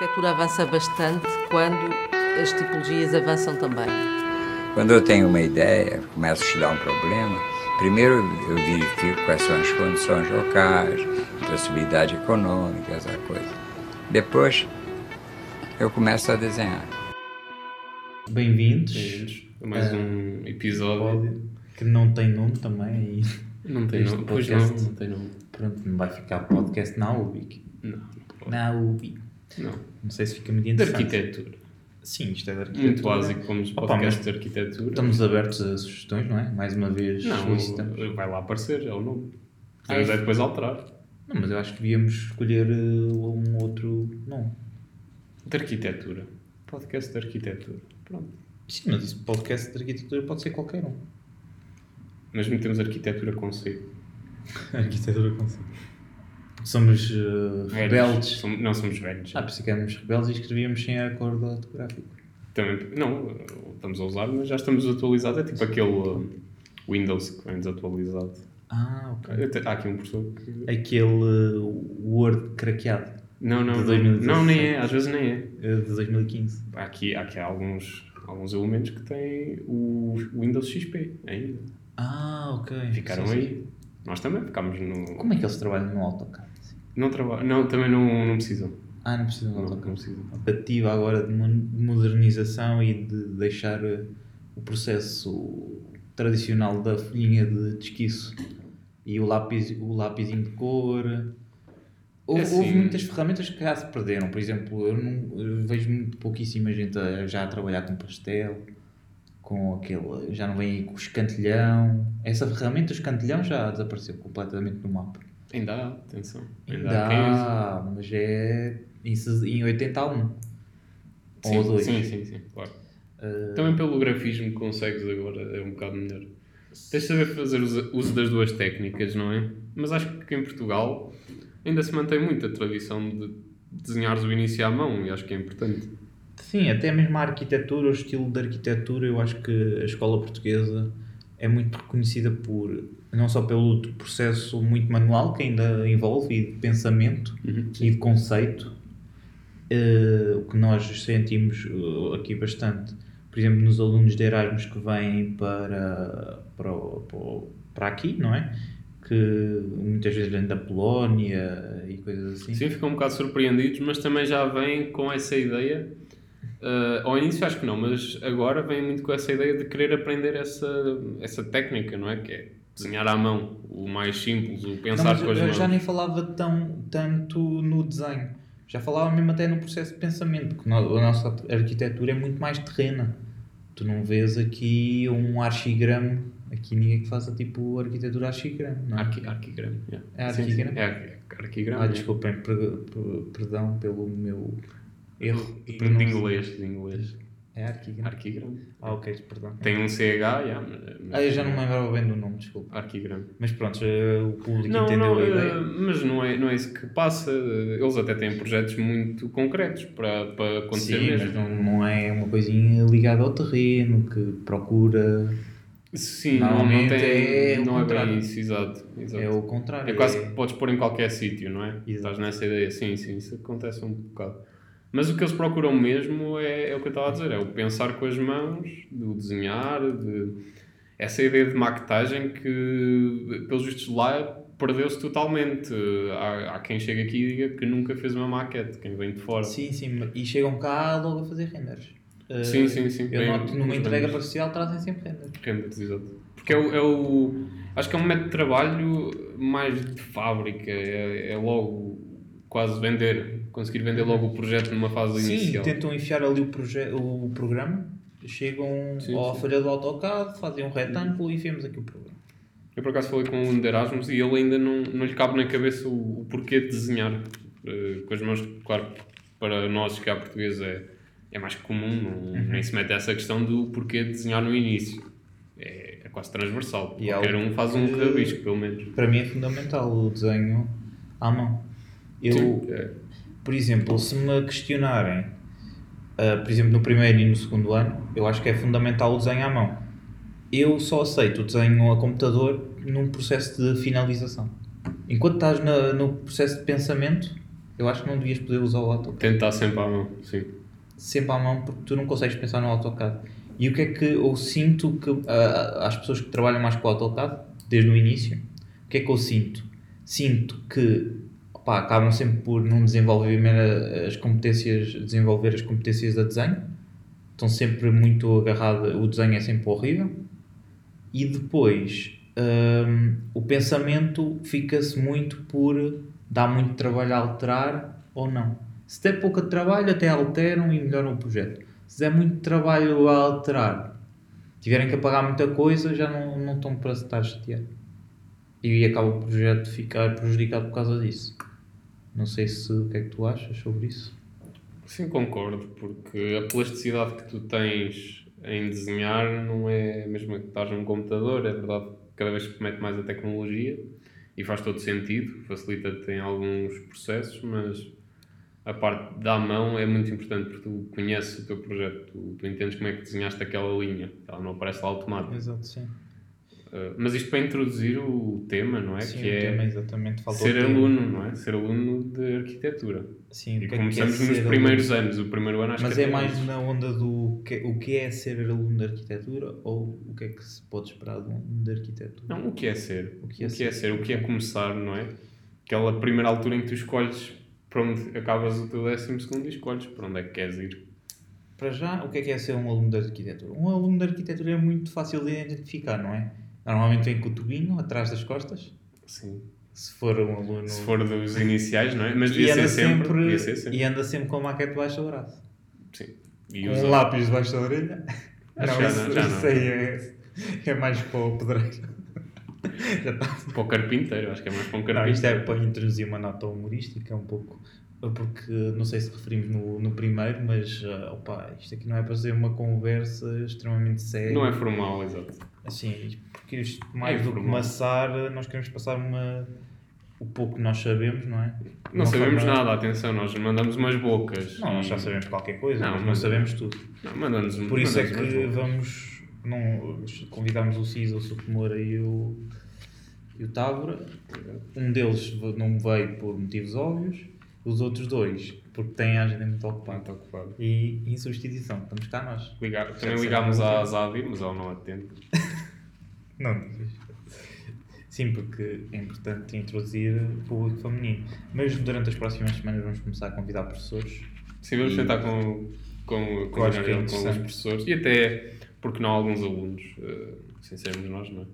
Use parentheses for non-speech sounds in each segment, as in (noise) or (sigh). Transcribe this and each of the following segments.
arquitetura avança bastante quando as tipologias avançam também. Quando eu tenho uma ideia, começo a estudar um problema, primeiro eu verifico quais são as condições locais, possibilidade econômica, essa coisa. Depois eu começo a desenhar. Bem-vindos. A mais Ah, um episódio. Que não tem nome também e Não tem nome. Pois não, não tem nome. pronto, não vai ficar podcast na UBI. Não. Na UBI. Não. Não sei se fica muito De interessante. arquitetura. Sim, isto é de arquitetura. Muito básico, como os podcasts de arquitetura. Estamos abertos a sugestões, não é? Mais uma vez Não, solicitamos. vai lá aparecer, é o nome. Ah, Podemos é? é depois alterar. Não, mas eu acho que devíamos escolher uh, um outro nome. De arquitetura. Podcast de arquitetura. Pronto. Sim, mas esse podcast de arquitetura pode ser qualquer um. Mas metemos arquitetura consigo. (laughs) arquitetura consigo. Somos uh, rebeldes. Não somos velhos. Ah, pensei que éramos rebeldes e escrevíamos sem acordo ortográfico. Também, não, estamos a usar, mas já estamos atualizados. É tipo aquele uh, Windows que vem desatualizado. Ah, ok. Até- Há aqui um professor que. Aquele uh, Word craqueado Não, não, não, 2017. não, nem é, às vezes nem é. uh, de 2015. Há aqui, há aqui alguns, alguns elementos que têm o Windows XP ainda. Ah, ok. Ficaram Sim, sim. aí. Nós também ficámos no. Como é que eles trabalham no AutoCAD? Não, traba... não também não, não precisam. Ah, não precisam de Não, AutoCAD. não precisam. A tentativa agora de modernização e de deixar uh, o processo tradicional da folhinha de desquiço e o lápis, o lápisinho de cor. Houve, É assim- houve muitas ferramentas que já se perderam. Por exemplo, eu, não, eu vejo muito pouquíssima gente a, já a trabalhar com pastel, com aquele. Já não vem aí com o escantilhão. Essa ferramenta, o escantilhão, já desapareceu completamente do mapa. Ainda há, atenção. Ainda, Ainda há há, mas é em, em 80 a 1. Sim, Ou dois. Sim, sim, sim, claro. Uh, Também pelo grafismo que consegues agora é um bocado melhor. Tens de saber fazer uso uso das duas técnicas, não é? Mas acho que em Portugal ainda se mantém muito a tradição de desenhares o início à mão e acho que é importante. Sim, até mesmo a arquitetura, o estilo de arquitetura, eu acho que a escola portuguesa é muito reconhecida por, não só pelo processo muito manual que ainda envolve e de pensamento Uhum. e de conceito, eh, o que nós sentimos eh, aqui bastante, por exemplo, nos alunos de Erasmus que vêm para, para, para aqui, não é? Que muitas vezes vêm da Polónia e coisas assim. Sim, ficam um bocado surpreendidos, mas também já vêm com essa ideia. Ah, ao início acho que não, mas agora vêm muito com essa ideia de querer aprender essa, essa técnica, não é? Que é desenhar à mão, o mais simples, o Não, pensar mas com as eu mãos. já nem falava tão, tanto no desenho. Já falava mesmo até no processo de pensamento, porque a nossa arquitetura é muito mais terrena. Tu não vês aqui um archigrama, aqui ninguém que faça tipo arquitetura archigrama, não é? Arqui, arquigrama. yeah. É Sim, sim, arquigrama? É arqui- arquigrama. Ah, desculpem, per- per- perdão pelo meu erro de inglês, de inglês. É arquigrama? Arquigrama. Ah, ok, perdão. Tem um CH, yeah, mas- Ah, eu já não me lembrava bem do nome, desculpa. Arquigrama. Mas pronto, eh, o público Não, entendeu não, a eh, ideia. mas não é, não é isso que passa. Eles até têm projetos muito concretos para, para acontecer Sim, mesmo. mas não, não é uma coisinha ligada ao terreno que procura. Sim, não, não, Normalmente tem, é não é contrário. bem isso, exato. exato. É o contrário. É quase é- que podes pôr em qualquer sítio, não é? Exato. Estás nessa ideia, sim, sim, isso acontece um bocado. Mas o que eles procuram mesmo é, é o que eu estava a dizer, é o pensar com as mãos, do desenhar, de essa ideia de maquetagem que, pelos vistos lá, perdeu-se totalmente. Há, há quem chega aqui e diga que nunca fez uma maquete, quem vem de fora. Sim, sim, e chegam cá logo a fazer renders. Uh, Sim, sim, sim, Eu bem- noto numa entrega renders. parcial trazem sempre renders. Renders, exato. Porque é o, é o- Acho que é um método de trabalho mais de fábrica, é, é logo quase vender, conseguir vender logo o projeto numa fase Sim, inicial. tentam enfiar ali o, proje- o programa, chegam Sim, à sim. folha do AutoCAD, fazem um retângulo e enfiamos aqui o programa. Eu por acaso falei com um de Erasmus e ele ainda não, não lhe cabe na cabeça o, o porquê de desenhar eh, com as mãos. Claro, para nós que há português é, é mais comum, não, Uhum. nem se mete essa questão do porquê de desenhar no início. É, é quase transversal. E há Qualquer um faz um rabisco, pelo menos. Para mim é fundamental o desenho à mão. Eu, é. por exemplo, se me questionarem, ah, por exemplo, no primeiro e no segundo ano, eu acho que é fundamental o desenho à mão. Eu só aceito o desenho a computador num processo de finalização. Enquanto estás na- no processo de pensamento, Eu acho que não devias poder usar o AutoCAD. Tenta estar sempre à mão, sim. sempre à mão porque tu não consegues pensar no AutoCAD. E o que é que eu sinto que ah, as pessoas que trabalham mais com o AutoCAD, desde o início, o que é que eu sinto? Sinto que acabam sempre por não desenvolver as competências, desenvolver as competências da desenho, estão sempre muito agarrados, o desenho é sempre horrível, e depois hum, o pensamento fica-se muito por dar muito trabalho a alterar ou não. Se der pouco trabalho, até alteram e melhoram o projeto. Se der muito trabalho a alterar, tiverem que apagar muita coisa, já não, não estão para se estar a chatear. E acaba o projeto ficar prejudicado por causa disso. Não sei se o que é que tu achas sobre isso. Sim, concordo, porque a plasticidade que tu tens em desenhar não é a mesma que estás num computador, é verdade que cada vez se mete mais a tecnologia e faz todo sentido, facilita-te em alguns processos, mas a parte da mão é muito importante porque tu conheces o teu projeto, tu, tu entendes como é que desenhaste aquela linha, ela não aparece lá automático. Exato, sim. Uh, mas isto para introduzir o tema, não é? Sim, que o é tema exatamente faltou ser o aluno, não é? Ser aluno de arquitetura. Sim, o E que é que começamos é nos primeiros aluno? anos. O primeiro ano acho Mas que é até mais na onda do que, o que é ser aluno de arquitetura ou o que é que se pode esperar de um aluno de arquitetura? Não, o que é ser? O O que que é é, ser? ser? O que é começar, não é? Aquela primeira altura em que tu escolhes para onde acabas o teu décimo segundo e escolhes para onde é que queres ir. Para já, o que é que é ser um aluno de arquitetura? Um aluno de arquitetura é muito fácil de identificar, não é? Normalmente vem com o tubinho atrás das costas, Sim. se for um aluno... Se for dos iniciais, não é? Mas devia ser sempre. sempre, Devia ser sempre. e anda sempre com a maquete debaixo do braço. Sim. E Com usa- um lápis debaixo da orelha. Acho não, já isso, não, já isso não. aí é, é mais para o pedreiro. Está (laughs) Para o carpinteiro, acho que é mais para um Não, carpinteiro. isto é para introduzir uma nota humorística, um pouco, porque não sei se referimos no, no primeiro, mas ah, opa, isto aqui não é para ser uma conversa extremamente séria. Não é formal, exato. Assim, porque isto, mais É do que maçar, nós queremos passar uma, o pouco que nós sabemos, não é? Não uma sabemos forma- nada, atenção, nós mandamos umas bocas. Não, nós já sabemos qualquer coisa, Não, mas não sabemos tudo. Não, mandamos Por isso é mandamos que vamos. Não, convidámos o Cisa, o Sotomora e o, e o Távora. Um deles não veio por motivos óbvios, os outros dois porque têm a agenda muito ocupada. está ocupado. E em substituição, estamos cá nós. Ligar, também ligámos à. Zadi, mas ela não atende. (laughs) Não digas. Sim, porque é importante introduzir o público feminino. Mas durante as próximas semanas vamos começar a convidar professores. Sim, vamos E- tentar com, com, com, é com os professores e até, porque não alguns alunos, eh, sem sermos nós, não é?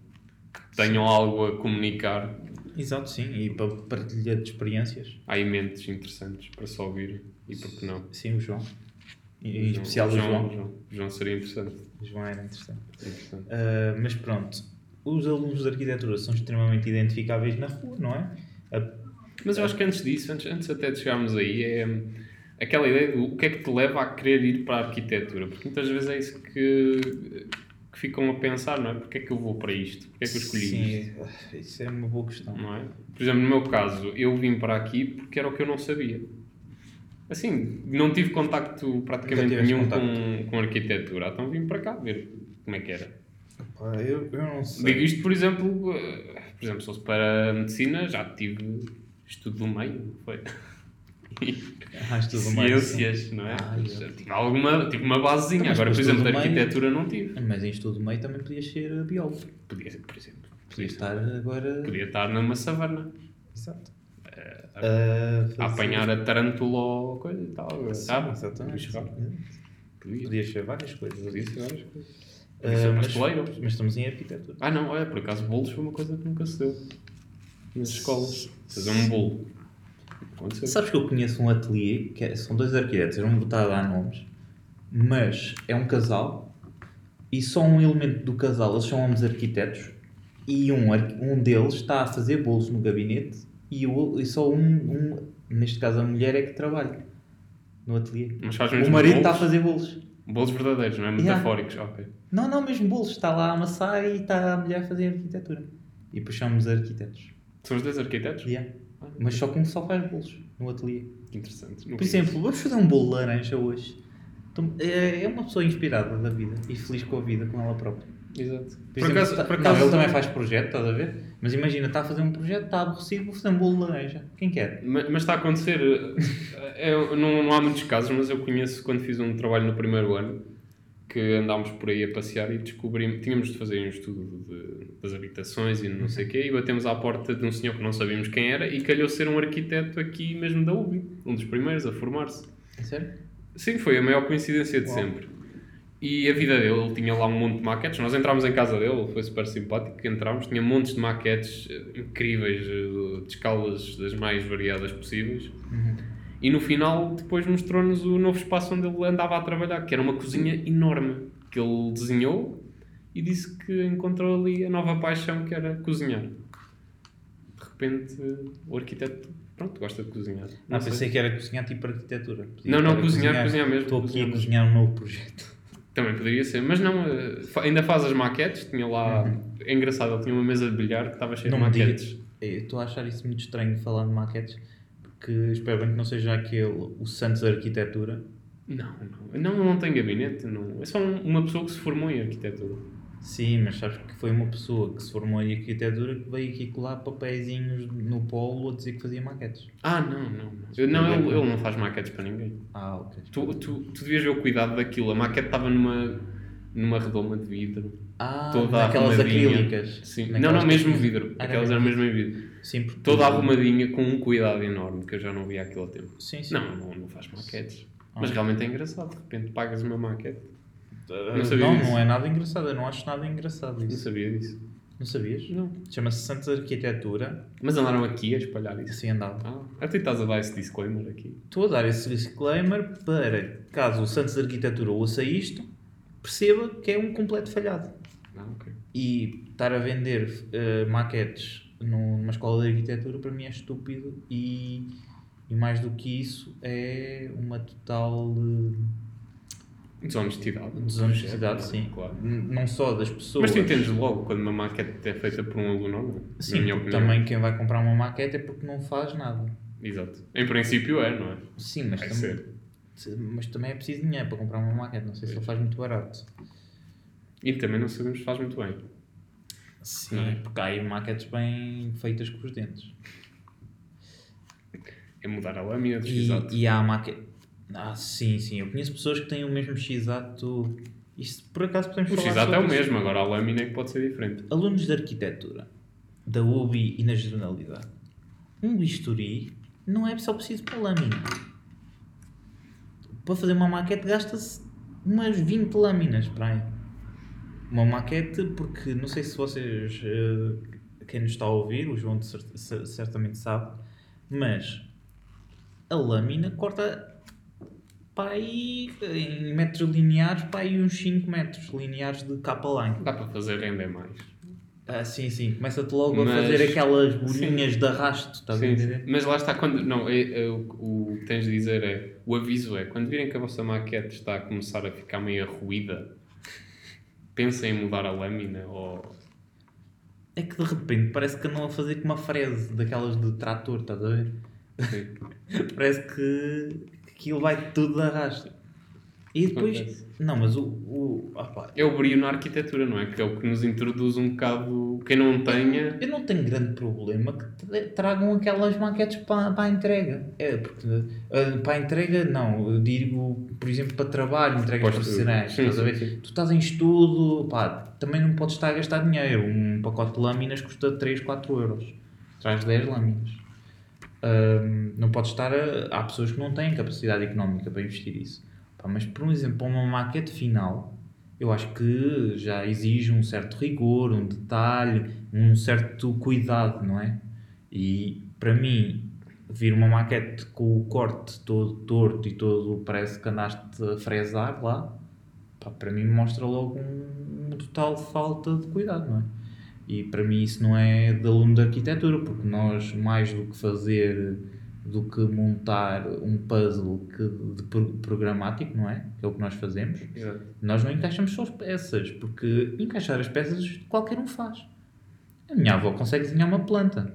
Tenham algo a comunicar. Exato, sim, e para partilha de experiências. Há mentes interessantes para se ouvir e por que não? Sim, o João. E, O em João- especial o João. João. João seria interessante. O João era interessante. interessante. Uh, mas pronto, os alunos de arquitetura são extremamente identificáveis na rua, não é? A- Mas eu acho que antes disso, antes, antes até de chegarmos aí, é aquela ideia do o que é que te leva a querer ir para a arquitetura. Porque muitas vezes é isso que, que ficam a pensar, não é? Porque é que eu vou para isto? Porque é que eu escolhi isto? Sim, isso é uma boa questão. não é? Por exemplo, no meu caso, eu vim para aqui porque era o que eu não sabia. Assim, não tive contacto praticamente nenhum contacto. com, com arquitetura, então vim para cá ver como é que era. Pá, eu, eu não sei. Digo isto, por exemplo, eh, por exemplo, se fosse para medicina, já tive estudo do meio, não foi? Estudo do meio, sim. Ciências, não é? Ah, tive alguma, tive uma basezinha. Agora, por exemplo, meio- arquitetura não tive. Mas em estudo do meio também podias ser biólogo. Podia ser, por exemplo. Podias estar agora. Podia estar numa savana. Exato. a- A, a apanhar a tarântula ou coisa e tal. Sim, sabe? exatamente. Podia. Podias ser várias coisas. Podia ser várias coisas. Podia ser mas, mas estamos em arquitetura. Ah, não, olha, por acaso, bolos foi uma coisa que nunca se deu. Nas escolas. Fazer um bolo. Aconteceu. Sabes que eu conheço um ateliê, que é- são dois arquitetos, eu não vou estar a dar nomes, mas é um casal e só um elemento do casal, eles são ambos arquitetos e um, um deles está a fazer bolos no gabinete e, o, e só um, um, neste caso a mulher é que trabalha no ateliê. Mas faz O mesmo marido bolos? está a fazer bolos. Bolos verdadeiros, não é? Yeah. Metafóricos. Ok. Não, não, mesmo bolos, está lá a amassar e está a mulher a fazer arquitetura. E depois chamamos arquitetos. São os dois arquitetos? Yeah. Mas só que só faz bolos no ateliê. Interessante. Por exemplo, vamos fazer um bolo de laranja hoje. Então, É é uma pessoa inspirada da vida e feliz com a vida, com ela própria. Exato. Por exemplo, tá- Não, ele também faz projeto, estás a ver? Mas imagina, está a fazer um projeto, está aborrecido, vou fazer um bolo de laranja. Quem quer? Ma- Mas está a acontecer, (laughs) eh, é, não, não há muitos casos, mas eu conheço quando fiz um trabalho no primeiro ano que andámos por aí a passear e descobrimos, tínhamos de fazer um estudo de- das habitações e não sei o quê, e batemos à porta de um senhor que não sabíamos quem era e calhou ser um arquiteto aqui mesmo da UBI, um dos primeiros a formar-se. É sério? Sim, foi a maior coincidência de Uau. sempre. E a vida dele, ele tinha lá um monte de maquetes. Nós entrámos em casa dele, ele foi super simpático. Entramos, tinha montes de maquetes eh, incríveis, eh, de escalas das mais variadas possíveis. E no final, depois mostrou-nos o novo espaço onde ele andava a trabalhar, que era uma cozinha enorme, que ele desenhou e disse que encontrou ali a nova paixão que era cozinhar. De repente, o arquiteto, pronto, gosta de cozinhar. Não, sei. pensei que era cozinhar tipo arquitetura. Podia Não, não, era cozinhar, cozinhar mesmo, Estou aqui cozinhar a cozinhar um novo projeto. Também poderia ser, mas não, eh, ainda faz as maquetes, tinha lá, é engraçado, ele tinha uma mesa de bilhar que estava cheia Uhum. Não de maquetes. digas. Eu Estou a achar isso muito estranho falar de maquetes, porque espero bem que não seja aquele, o Santos da Arquitetura. Não, não, não, não tem gabinete, não. é só um- uma pessoa que se formou em arquitetura. Sim, mas sabes que foi uma pessoa que se formou em arquitetura que veio aqui colar papeizinhos no polo a dizer que fazia maquetes. Ah, não, não, não. Eu- não ele, ele não faz maquetes para ninguém. Ah, ok. Tu, tu, tu devias ver o cuidado daquilo, a maquete estava numa, numa redoma de vidro. Ah, toda arrumadinha. acrílicas. Sim. Naquelas Não, não, que- mesmo vidro. Ah, Aquelas era eram mesmo em vidro. Sim, porque Toda arrumadinha, com um cuidado enorme, que eu já não via aquilo há tempo. Sim, sim. Não, não, não faz maquetes. Ah. Mas realmente é engraçado, de repente pagas uma maquete. não, não sabia não, disso. não é nada engraçado. Eu não acho nada engraçado Não isso. sabia disso. Não sabias? Não. Chama-se Santos Arquitetura. Mas andaram aqui a espalhar isso. Assim andava. Ah, ah, tu estás a dar esse disclaimer aqui. Estou a dar esse disclaimer para, caso o Santos Arquitetura ouça isto, perceba que é um completo falhado. Ah, ok. E estar a vender eh, maquetes numa escola de arquitetura para mim é estúpido e, e mais do que isso é uma total eh, Desonestidade. desonestidade, sim. Claro. Não só das pessoas. Mas tu entendes logo quando uma maquete é feita por um aluno ou não? Sim, também quem vai comprar uma maquete é porque não faz nada. Exato. Em princípio é, não é? Sim, mas, Vai tam- ser. Mas também é preciso dinheiro para comprar uma maquete. Não sei se ele faz muito barato. E também não sabemos se faz muito bem. Sim, é? porque há aí maquetes bem feitas com os dentes. É mudar a lâmina do Exato. e há maquete. Ah, sim, sim. Eu conheço pessoas que têm o mesmo X-Ato. Isto por acaso podemos O falar X-Ato é o sobre isso. mesmo, agora a lâmina é que pode ser diferente. Alunos de arquitetura, da UBI e na generalidade, um bisturi não é só preciso para lâmina. Para fazer uma maquete gasta-se umas 20 lâminas para aí. Uma maquete, porque não sei se vocês, eh, quem nos está a ouvir, o João certamente sabe, mas a lâmina corta para aí em metros lineares, para aí uns 5 metros lineares de capa line. Dá para fazer render mais. Ah, sim, sim. Começa-te logo Mas- a fazer aquelas bolinhas de arrasto, estás a Sim, entender? sim. Mas lá está, quando. Não, é, é, o, o que tens de dizer é. O aviso é: quando virem que a vossa maquete está a começar a ficar meio arruída, pensem em mudar a lâmina ou. É que de repente parece que andam a fazer com uma frese daquelas de trator, estás a ver? Sim. (laughs) Parece que aquilo vai tudo de arrasto. E depois. Acontece. Não, mas o. o pá, É o brilho na arquitetura, não é? Que é o que nos introduz um bocado. Quem não tenha. Eu não tenho grande problema que tra- tragam aquelas maquetes para, para a entrega. É, porque ah, para a entrega, não. Eu digo, por exemplo, para trabalho, entregas profissionais. sim, estás a ver? sim. Tu estás em estudo, pá, também não podes estar a gastar dinheiro. Um pacote de lâminas custa 3, 4 euros. Traz 10 lâminas. Ahm, não podes estar a... Há pessoas que não têm capacidade económica para investir isso. Pá, mas, por exemplo, para uma maquete final, eu acho que já exige um certo rigor, um detalhe, um certo cuidado, não é? E para mim, vir uma maquete com o corte todo torto e todo parece que andaste a fresar lá, pá, para mim mostra logo um, um total falta de cuidado, não é? E para mim isso não é de aluno de arquitetura, porque nós, mais do que fazer, do que montar um puzzle que, de pro- programático, não é? Que é o que nós fazemos, Exato. nós não encaixamos só as peças, porque encaixar as peças qualquer um faz. A minha avó consegue desenhar uma planta.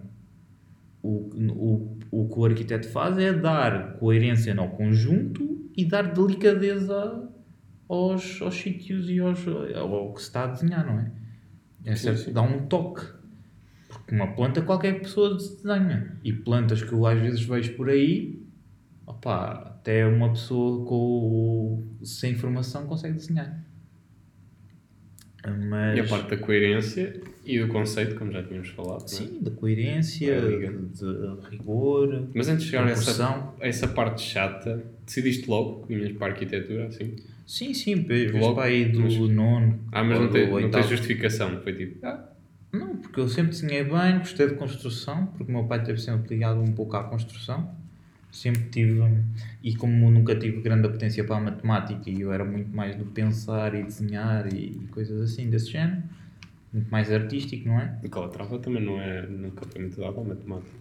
O, o, o que o arquiteto faz é dar coerência ao conjunto e dar delicadeza aos, aos sítios e aos, ao que se está a desenhar, não é? é Sim, certo, sim. dá um toque. Porque uma planta qualquer pessoa desenha. E plantas que eu às vezes vejo por aí, opá, até uma pessoa com, sem formação consegue desenhar. Mas, E a parte da coerência e do conceito, como já tínhamos falado. é? sim, da coerência, É, de, rigor, Mas antes de chegar a essa, a essa parte chata, decidiste logo que vinhas para a arquitetura, assim? Sim, sim, vejo Logo, para aí do mas- nono. Ah, mas não tem, não oitavo. justificação. Foi tipo, ah, Não, porque eu sempre desenhei bem, gostei de construção, porque o meu pai teve sempre ligado um pouco à construção. Sempre tive, e como nunca tive grande apetência para a matemática e eu era muito mais do pensar e desenhar e, e coisas assim desse género, muito mais artístico, não é? o Calatrava também não é, nunca foi muito dado à matemática.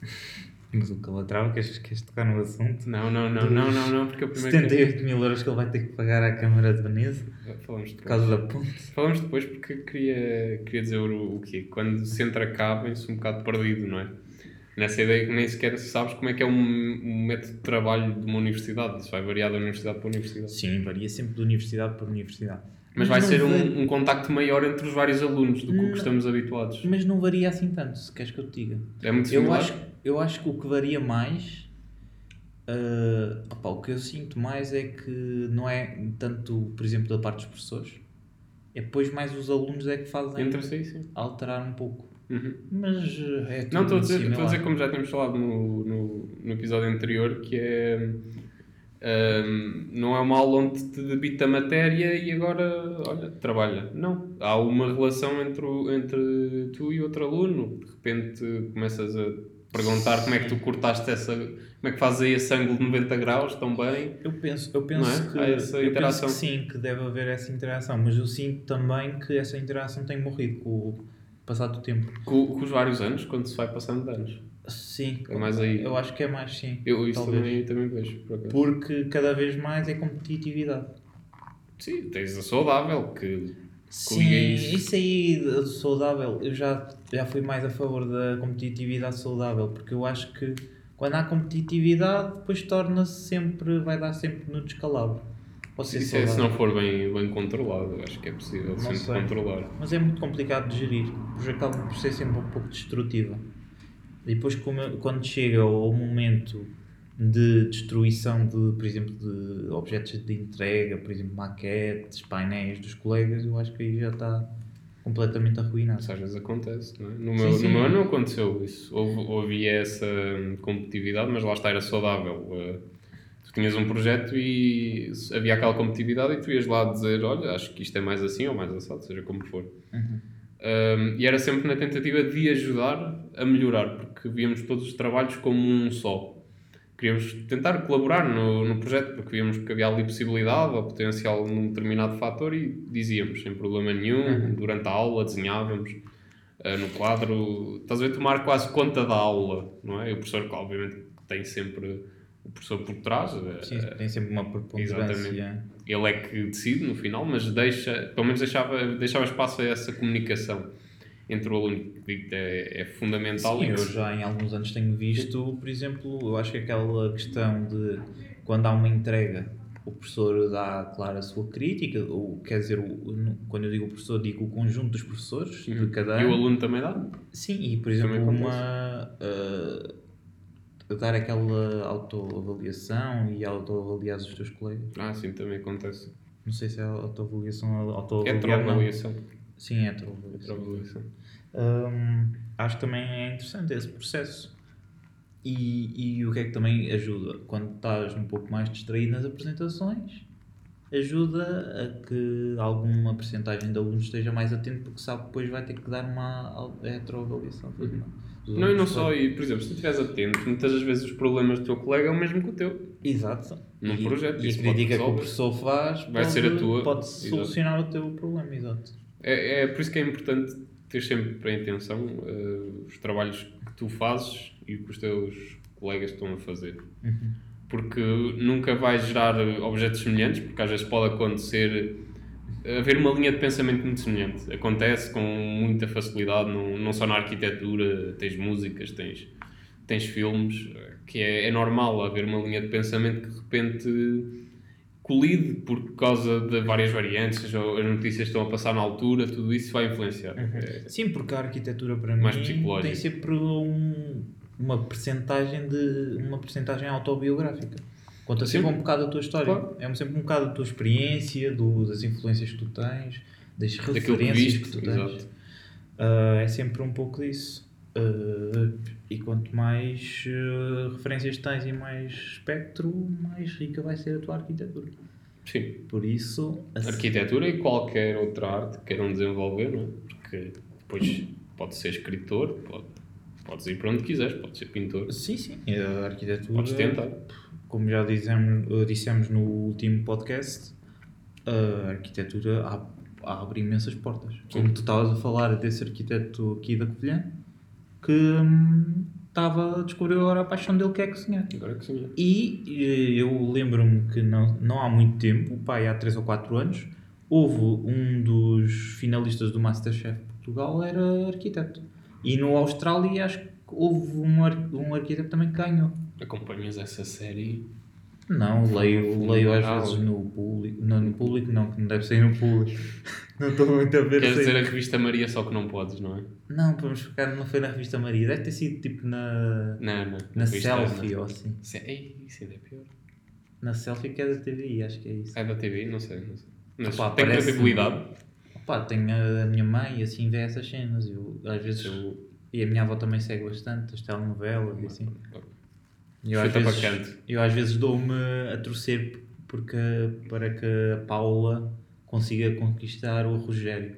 (laughs) Mas o Calatrava, queres, queres tocar no assunto? Não, não, não, não, não, não, porque a primeira 78 mil euros que ele vai ter que pagar à Câmara de Veneza Falamos por depois. causa da ponte. Falamos depois porque queria, queria dizer o, o quê? Quando se entra cá, vem-se um bocado perdido, não é? Nessa ideia que nem sequer sabes como é que é um, um método de trabalho de uma universidade. Isso vai variar da universidade para universidade. Sim, varia sempre de universidade para universidade. Mas vai não ser um, um contacto maior entre os vários alunos do que o Não. que estamos habituados. Mas não varia assim tanto, se queres que eu te diga. É muito Eu similar. acho, eu acho que o que varia mais, ah, opá, o que eu sinto mais é que não é tanto, por exemplo, da parte dos professores, é depois mais os alunos é que fazem Entre si, sim. alterar um pouco. Uhum. Mas ah, é tudo Não, estou a, dizer, estou a dizer como já tínhamos falado no, no, no episódio anterior, que é. hum, não é uma aula onde te debita a matéria e agora, olha, trabalha. Não. Há uma relação entre, o- entre tu e outro aluno. De repente começas a perguntar como é que tu cortaste essa. como é que fazes aí esse ângulo de 90 graus tão bem. Eu penso, eu penso, é? que, eu penso que sim, que deve haver essa interação, mas eu sinto também que essa interação tem morrido com o passar do tempo. Com, com os vários anos, quando se vai passando de anos. Sim, É mais aí. eu acho que é mais sim. Eu isso talvez. também, também vejo, por. Porque cada vez mais é competitividade. Sim, tens a saudável, que Sim, isso. isso aí saudável, eu já, já fui mais a favor da competitividade saudável, porque eu acho que quando há competitividade, depois torna-se sempre, vai dar sempre no descalabro. Isso é, se não for bem, bem controlado, acho que é possível Não sempre sei. controlar. Mas é muito complicado de gerir, pois acaba por ser sempre um pouco destrutiva. E depois, quando chega ao momento de destruição de, por exemplo, de objetos de entrega, por exemplo, maquetes, painéis dos colegas, eu acho que aí já está completamente arruinado. Isso às vezes acontece, não é? No Sim, meu, sim. no meu não aconteceu isso. Houve, havia essa competitividade, mas lá está, era saudável. Uh, tu tinhas um projeto e havia aquela competitividade e tu ias lá dizer, olha, acho que isto é mais assim ou mais assado, seja como for. Uhum. Um, e era sempre na tentativa de ajudar a melhorar, porque víamos todos os trabalhos como um só. Queríamos tentar colaborar no, no projeto, porque víamos que havia ali possibilidade ou potencial num determinado fator e dizíamos, sem problema nenhum, Uhum. durante a aula desenhávamos uh, no quadro, estás a ver, tomar quase conta da aula, não é? E o professor, que obviamente tem sempre o professor por trás, uh, Sim, tem sempre uma preponderância. ele é que decide no final, mas deixa, pelo menos deixava, deixava espaço a essa comunicação entre o aluno, que é, é fundamental. Sim, eu já em alguns anos tenho visto, por exemplo, eu acho que aquela questão de quando há uma entrega, o professor dá, claro, a sua crítica, ou quer dizer, o, quando eu digo o professor, digo o conjunto dos professores de cada E o aluno também dá? Sim, e por exemplo, Também uma. ah, dar aquela autoavaliação e autoavaliar os teus colegas. Ah, sim, também acontece. Não sei se é autoavaliação ou autoavaliar. não. Heteroavaliação. Sim, é heteroavaliação. Heteroavaliação. Hum, acho que também é interessante esse processo. E, e o que é que também ajuda? Quando estás um pouco mais distraído nas apresentações, ajuda a que alguma percentagem de alunos esteja mais atento porque sabe que depois vai ter que dar uma retroavaliação. dos Não, e não só, e por exemplo, se tu estiveres atento, muitas das vezes os problemas do teu colega é o mesmo que o teu. Exato. Num e, projeto, E a crítica que o professor faz Vai pode, ser a tua. pode Exato. solucionar o teu problema. Exato. É, é por isso que é importante ter sempre em atenção eh, os trabalhos que tu fazes e que os teus colegas estão a fazer. Uhum. Porque nunca vais gerar objetos semelhantes, porque às vezes pode acontecer haver uma linha de pensamento muito semelhante. Acontece com muita facilidade, não, não só na arquitetura, tens músicas, tens, tens filmes, que é, é normal haver uma linha de pensamento que de repente colide por causa de várias variantes, ou as notícias estão a passar na altura, tudo isso vai influenciar. É, Sim, porque a arquitetura para Mais mim tem sempre um- uma percentagem de uma percentagem autobiográfica. Conta sempre Sim. um bocado a tua história. Claro. É sempre um bocado a tua experiência, do- das influências que tu tens, das que referências que, viste, tu tens. Ah, é sempre um pouco disso. Ah, e quanto mais ah, referências tens e mais espectro, mais rica vai ser a tua arquitetura. Sim. Por isso, a- Arquitetura e qualquer outra arte que queiram desenvolver, não é? Porque depois pode ser escritor, pode, podes ir para onde quiseres, pode ser pintor, sim, sim, a arquitetura. podes tentar. como já dizemos, eh, dissemos no último podcast, a arquitetura ab- abre imensas portas. Como tu estavas a falar desse arquiteto aqui da Covilhã, que hum, estava a descobrir agora a paixão dele que é cozinhar. Agora que sim. E eu lembro-me que não, não há muito tempo, pai, há 3 ou 4 anos, houve um dos finalistas do Masterchef Portugal era arquiteto. E no Austrália acho que houve um, ar- um arquiteto também que ganhou. Acompanhas essa série. Não, leio, leio às Ah, vezes no público. Não, no público não, que não deve sair no público. (laughs) Não estou muito a ver Queres sair. dizer a revista Maria, só que não podes, não é? Não, vamos ficar, não foi na revista Maria. Deve ter sido tipo na, Não, não. na selfie não. ou assim. Se- Ei, isso ainda é pior. Na selfie que é da TVI, acho que é isso. É da TV? Não sei, não sei. Mas Opa, tem parece- credibilidade. Pá, tenho a, minha mãe e assim vê essas cenas. Eu, às vezes, Eu- e a minha avó também segue bastante as telenovelas e assim. E eu, às vezes, canto. eu às vezes dou-me a torcer porque, para que a Paula consiga conquistar o Rogério.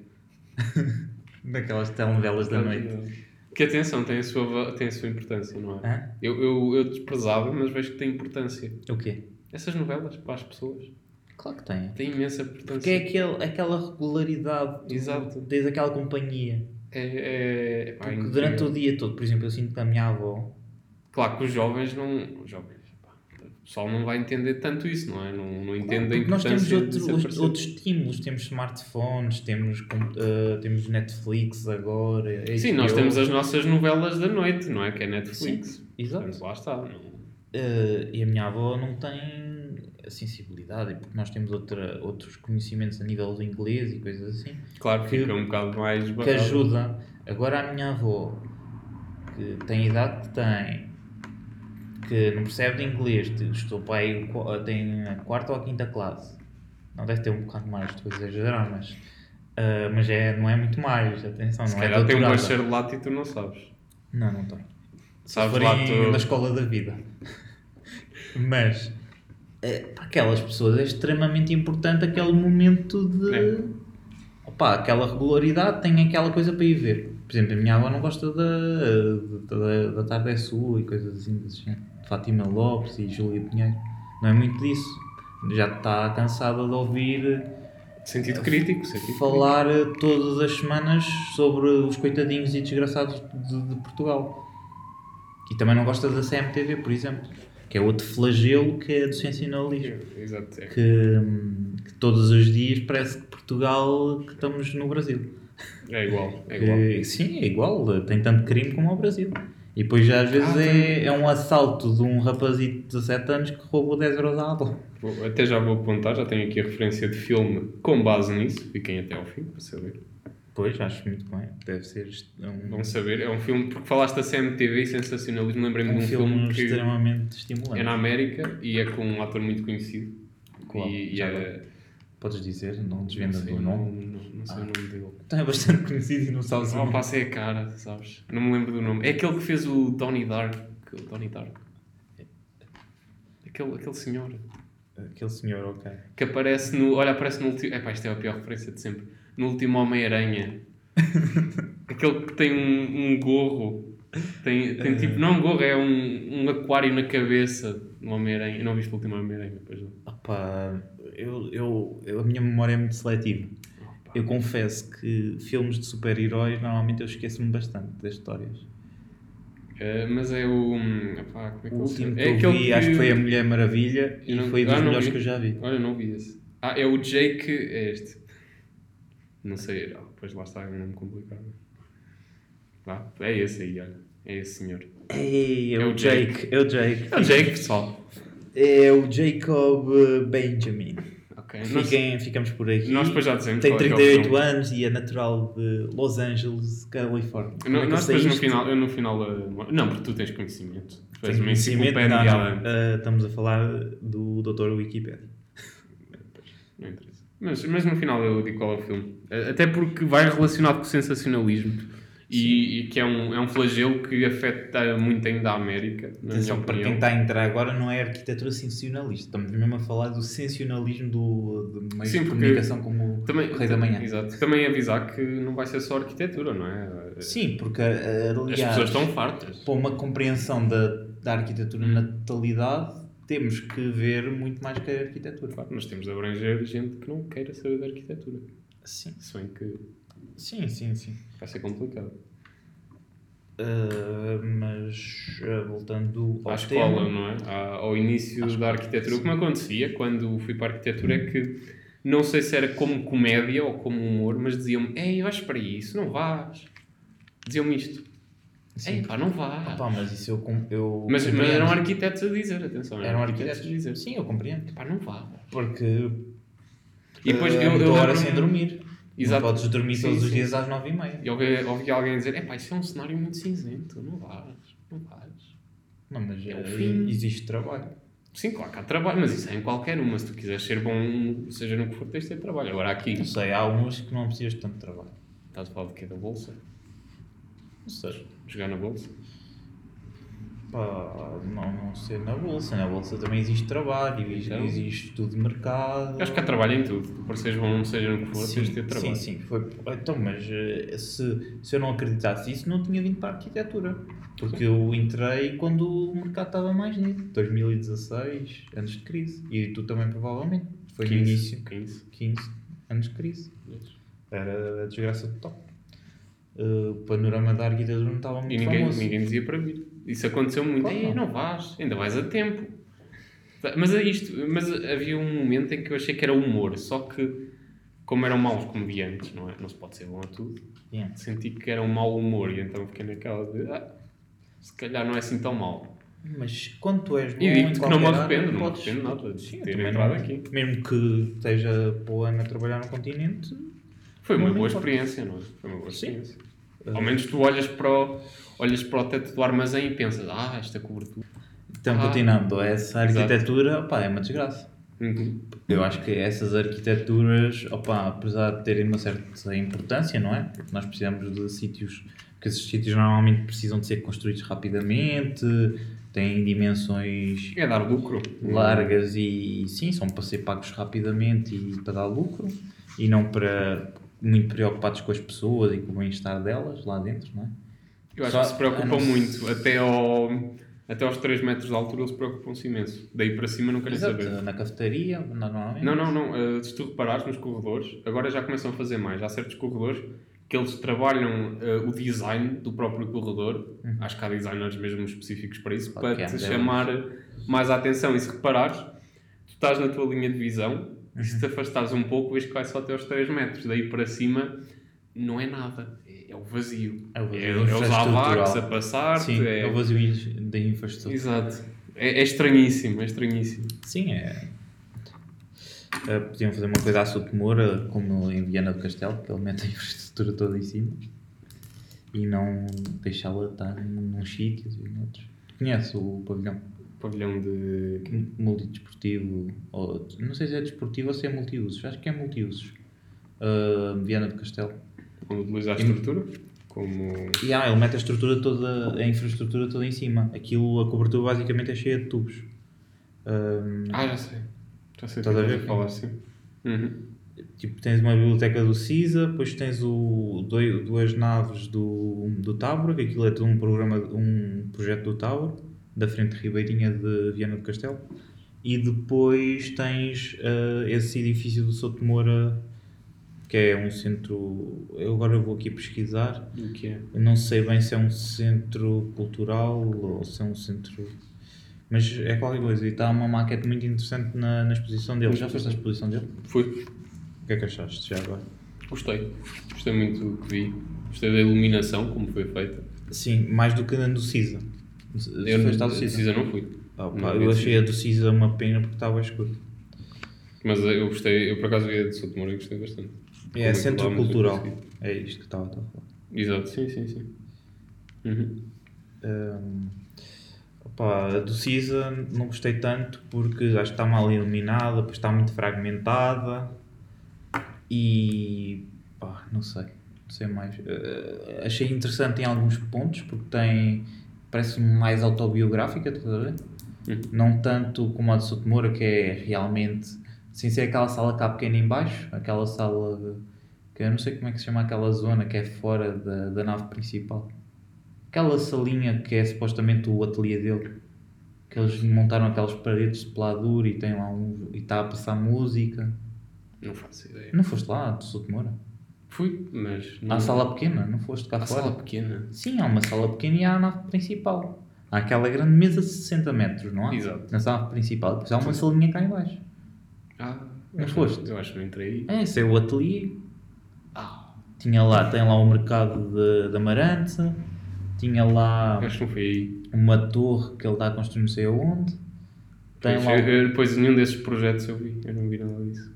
(laughs) Naquelas telenovelas da noite. Que atenção, tem a sua, tem a sua importância, não é? Hã? Eu, eu, eu desprezava, mas vejo que tem importância. O quê? Essas novelas, para as pessoas, Claro que tem. têm imensa importância. Porque é aquele, aquela regularidade. tu Exato. Tens aquela companhia. É, é, pá, Porque durante o dia todo, por exemplo, eu sinto que a minha avó. Claro que os jovens não. Os jovens, pá, o pessoal não vai entender tanto isso, não é? Não, não entende a Porque nós importância temos outro- outros estímulos, temos smartphones, temos, eh, temos Netflix agora. Sim, nós HBO. temos as nossas novelas da noite, não é? Que é Netflix. Sim, exato. Portanto, lá está. Não... Eh, e a minha avó não tem a sensibilidade, porque nós temos outra, outros conhecimentos a nível do inglês e coisas assim, Claro que Que- fica um bocado mais que barrado. ajuda. Agora a minha avó, que tem a idade que tem, que não percebe de inglês, estou para aí, qu- tem a quarta ou a quinta classe, não deve ter um bocado mais, estou a exagerar, mas, eh, mas é, não é muito mais, atenção, Se não é calhar tem um doutorada. bacharelato e tu não sabes. Não, não tem. Sabes lá tu... na escola da vida. (laughs) Mas eh, para aquelas pessoas é extremamente importante aquele momento de. É. Opa, aquela regularidade, tem aquela coisa para ir ver. Por exemplo, a minha avó não gosta da, da, da Tarde é Sua e coisas assim desse género. Fátima Lopes e Júlia Pinheiro. Não é muito disso. Já está cansada de ouvir Sentido crítico, sentido falar eh, todas as semanas sobre os coitadinhos e desgraçados de, de Portugal. E também não gosta da CMTV, por exemplo, que é outro flagelo que é a do sensacionalismo. crítico. Exato. é. Que, que todos os dias parece que Portugal, que estamos no Brasil. É igual. É Que- igual. sim, é igual, tem tanto crime como o Brasil. E depois já às vezes Ah, é, é um assalto de um rapazito de 17 anos que roubou 10 euros à Apple. Até já vou apontar, já tenho aqui a referência de filme com base nisso. Fiquem até ao fim para saber. Pois, acho muito bem. Deve ser est- um, Vão saber. É um filme, porque falaste da CMTV e sensacionalismo, lembrei-me um de um filme, filme que extremamente estimulante. é na América e é com um ator muito conhecido. Qual? E, e Já é. Podes dizer, não desvendas o o nome. Ah. o nome dele. Então é bastante conhecido e não sabes o nome. passei a cara, sabes? Não me lembro do nome. É aquele que fez o Donnie Dark. O Donnie Dark. Aquele, aquele senhor Aquele senhor, ok. que aparece no. Olha, aparece no último. Epá, isto é a pior referência de sempre. No último Homem-Aranha. (laughs) aquele que tem um, um gorro. Tem, tem tipo. Não um gorro, é um, um aquário na cabeça no Homem-Aranha. Eu não viste o último Homem-Aranha, pois não. Opa, eu, eu, eu- a minha memória é muito seletiva. Eu confesso que filmes de super-heróis normalmente eu esqueço-me bastante das histórias. Eh, mas é o. hum, como é que O último que É eu vi acho que foi A Mulher Maravilha e Eu não- foi dos Ah, melhores vi. que eu já vi. Olha, não vi esse. Ah, é o Jake. É este. Não sei. Ah, Depois lá está, é um nome complicado. Ah, é esse aí, olha. É esse senhor. Ei, é, É o o Jake, é o Jake. É o Jake, pessoal. É o Jacob eh, Benjamin. Ok. Nós, Fiquem, ficamos por aqui. nós depois já dizemos Tem qual é que é 38 anos e é natural de Los Angeles, Califórnia. Não, é nós depois no final, eu no final da- Não, porque tu tens conhecimento. Tu és uma conhecimento? enciclopédia. Ah, estamos a falar do Dr. Wikipedia. (laughs) Não interessa. Mas, mas no final eu digo qual é o filme. Eh, Até porque vai relacionado com o sensacionalismo. E, e que é um, é um flagelo que afeta muito ainda a América. Atenção, para quem está a entrar agora não é arquitetura sensacionalista. Estamos mesmo a falar do sensacionalismo do, do meio Sim, de comunicação como Também, o Rei da Manhã. Exato. Também avisar que não vai ser só arquitetura, não é? Sim, porque As aliás, pessoas estão fartas. para uma compreensão da, da arquitetura Hum. na totalidade, temos que ver muito mais que a arquitetura. Claro, nós temos de abranger gente que não queira saber da arquitetura. Sim, Se bem que sim, sim. sim. Vai ser complicado. Ah, mas ah, voltando ao à tema, escola, não é? À- ao início da arquitetura. O que me acontecia quando fui para a arquitetura é que não sei se era como comédia ou como humor, mas diziam-me: Ei, vais para isso, não vais. Diziam-me isto: Ei, Sim. pá, não vais. Pá, mas isso eu, eu Mas, mas eram arquitetos a dizer, atenção, Eram a arquitetos. dizer: Sim, eu compreendo. Pá, não vais. Porque E depois ah, eu, eu lembro-me- sem dormir. Exato. Não podes dormir Sim, todos os sim. dias às nove e meia. E ouvi, ouvi alguém dizer: É pá, isso é um cenário muito cinzento, não vais, não vais. Não, mas É o eh, fim. existe trabalho. Sim, claro que há trabalho, mas isso é em qualquer uma. Se tu quiseres ser bom, seja no que for, tens de ter trabalho. Agora aqui, Não sei, há uns que não precisas de tanto trabalho. estás a falar de quê? Da bolsa? Não sei. Jogar na bolsa? Pá, não, não sei na bolsa. Na bolsa também existe trabalho, existe, Então? existe estudo de mercado. Eu acho que há trabalho em tudo. Para seres bom, seja no que for, tens de ter sim, trabalho. sim, foi. Então, mas eh, se, se eu não acreditasse nisso, não tinha vindo para a arquitetura. Porque eu entrei quando o mercado estava mais nisso. 2016, antes de crise. E tu também, provavelmente. Foi no 15, início. 15. 15, anos de crise. Era a desgraça total. Uh, o panorama da arquitetura não estava muito E ninguém, famoso. ninguém dizia para vir. Isso aconteceu muito. Claro Ei, não. não vais, ainda vais a tempo. Mas é isto, mas havia um momento em que eu achei que era humor, só que como eram maus comediantes, não é? Não se pode ser bom a tudo. Yeah. Senti que era um mau humor e então fiquei naquela de ah, se calhar não é assim tão mal. Mas quando tu és bom E digo-te que não me arrependo, não me podes- arrependo nada de Sim, ter entrado não. aqui. Mesmo que esteja boa a trabalhar no continente, Foi uma me boa importa. experiência, não é? Foi uma boa Sim. experiência. Ao menos tu olhas para o, olhas para o teto do armazém e pensas, ah, esta cobertura. então Ah. continuando, essa Exato. arquitetura, opá, é uma desgraça. Uhum. Eu acho que essas arquiteturas, opá, apesar de terem uma certa importância, não é? Porque nós precisamos de sítios, porque esses sítios normalmente precisam de ser construídos rapidamente, têm dimensões É dar lucro. largas e sim, são para ser pagos rapidamente e para dar lucro e não para muito preocupados com as pessoas e com o bem-estar delas lá dentro, não é? Eu acho Só- que se preocupam não- muito. Até, ao, até aos 3 metros de altura eles preocupam-se imenso. Daí para cima não querem Exato, saber. na cafeteria, normalmente. Não, não, não. eh, se tu reparares nos corredores, agora já começam a fazer mais. Há certos corredores que eles trabalham eh, o design do próprio corredor. Acho que há designers mesmo específicos para isso, Uhum. Que para te chamar mais a atenção. E se reparares, tu estás na tua linha de visão Uhum. Se te afastares um pouco, vês que vai só até aos 3 metros. Daí para cima não é nada. É, é o vazio. É o vazio É, é os avacs a passar Sim, é... é o vazio da infraestrutura. Exato. É, é estranhíssimo, é estranhíssimo. Sim, é. Eh, podiam fazer uma coisa à Sotomora, como em Viana do Castelo, que ele mete a infraestrutura toda em cima e não deixá-la estar num sítios e noutros. Conhece o pavilhão Pavilhão de. multidesportivo, ou não sei se é desportivo ou se é multiusos, acho que é multiusos. Uh, Viana do Castelo. onde utiliza a estrutura. Como. E ah, ele mete a estrutura toda, a infraestrutura toda em cima. Aquilo, a cobertura basicamente é cheia de tubos. Um, Ah, já sei. Já sei o que a falar, sim. Uhum. Tipo, tens uma biblioteca do CISA, depois tens o, doi- duas naves do, do Tábora, que aquilo é todo um programa, um projeto do Tábora, da frente ribeirinha de Viana do Castelo. E depois tens eh, esse edifício do Souto Moura, que é um centro. Eu agora vou aqui pesquisar. O que é? Eu não sei bem se é um centro cultural ou se é um centro. Mas é qualquer coisa. E está uma maquete muito interessante na, na exposição dele. Já foste à exposição dele? Fui. O que é que achaste já agora? Gostei. Gostei muito do que vi. Gostei da iluminação, como foi feita. Sim, mais do que no CISA. Eu foste ao não, CISA? Cisa não fui. Ah, pá, Não eu achei a do Cisa uma pena porque estava escuro. Mas eu gostei, eu por acaso vi a de Sotomora e gostei bastante. É centro cultural. É isto que estava a falar. Exato, sim, sim, sim. Uhum. Hum, opá, a do Cisa não gostei tanto porque acho que está mal iluminada, depois está muito fragmentada e pá, não sei, não sei mais. Eh, achei interessante em alguns pontos porque tem parece mais autobiográfica, estás a ver? Uhum. Não tanto como a de Sotomora, que é realmente sem ser aquela sala cá pequena em baixo, aquela sala de- que eu não sei como é que se chama aquela zona que é fora da, da nave principal. Aquela salinha que é supostamente o ateliê dele. Que eles montaram aquelas paredes de peladura e tem lá um. e está a passar música. Não faço ideia. Não foste lá, de Sotomora? Fui, mas. Há a sala pequena, não foste cá Há fora? sala pequena. Sim, há uma sala pequena e há a nave principal. Há aquela grande mesa de 60 metros, não há? Exato. Na sala principal. Depois há uma salinha cá em baixo. Ah, Não acho- foste? Eu acho que não entrei aí. É, esse é o ateliê. Tinha lá, tem lá o mercado de, de Amarante. Tinha lá Acho que não foi aí. uma torre que ele está a construir não sei aonde. Tem Pois, lá eu- eu- depois nenhum desses projetos eu vi. Eu não vi nada disso.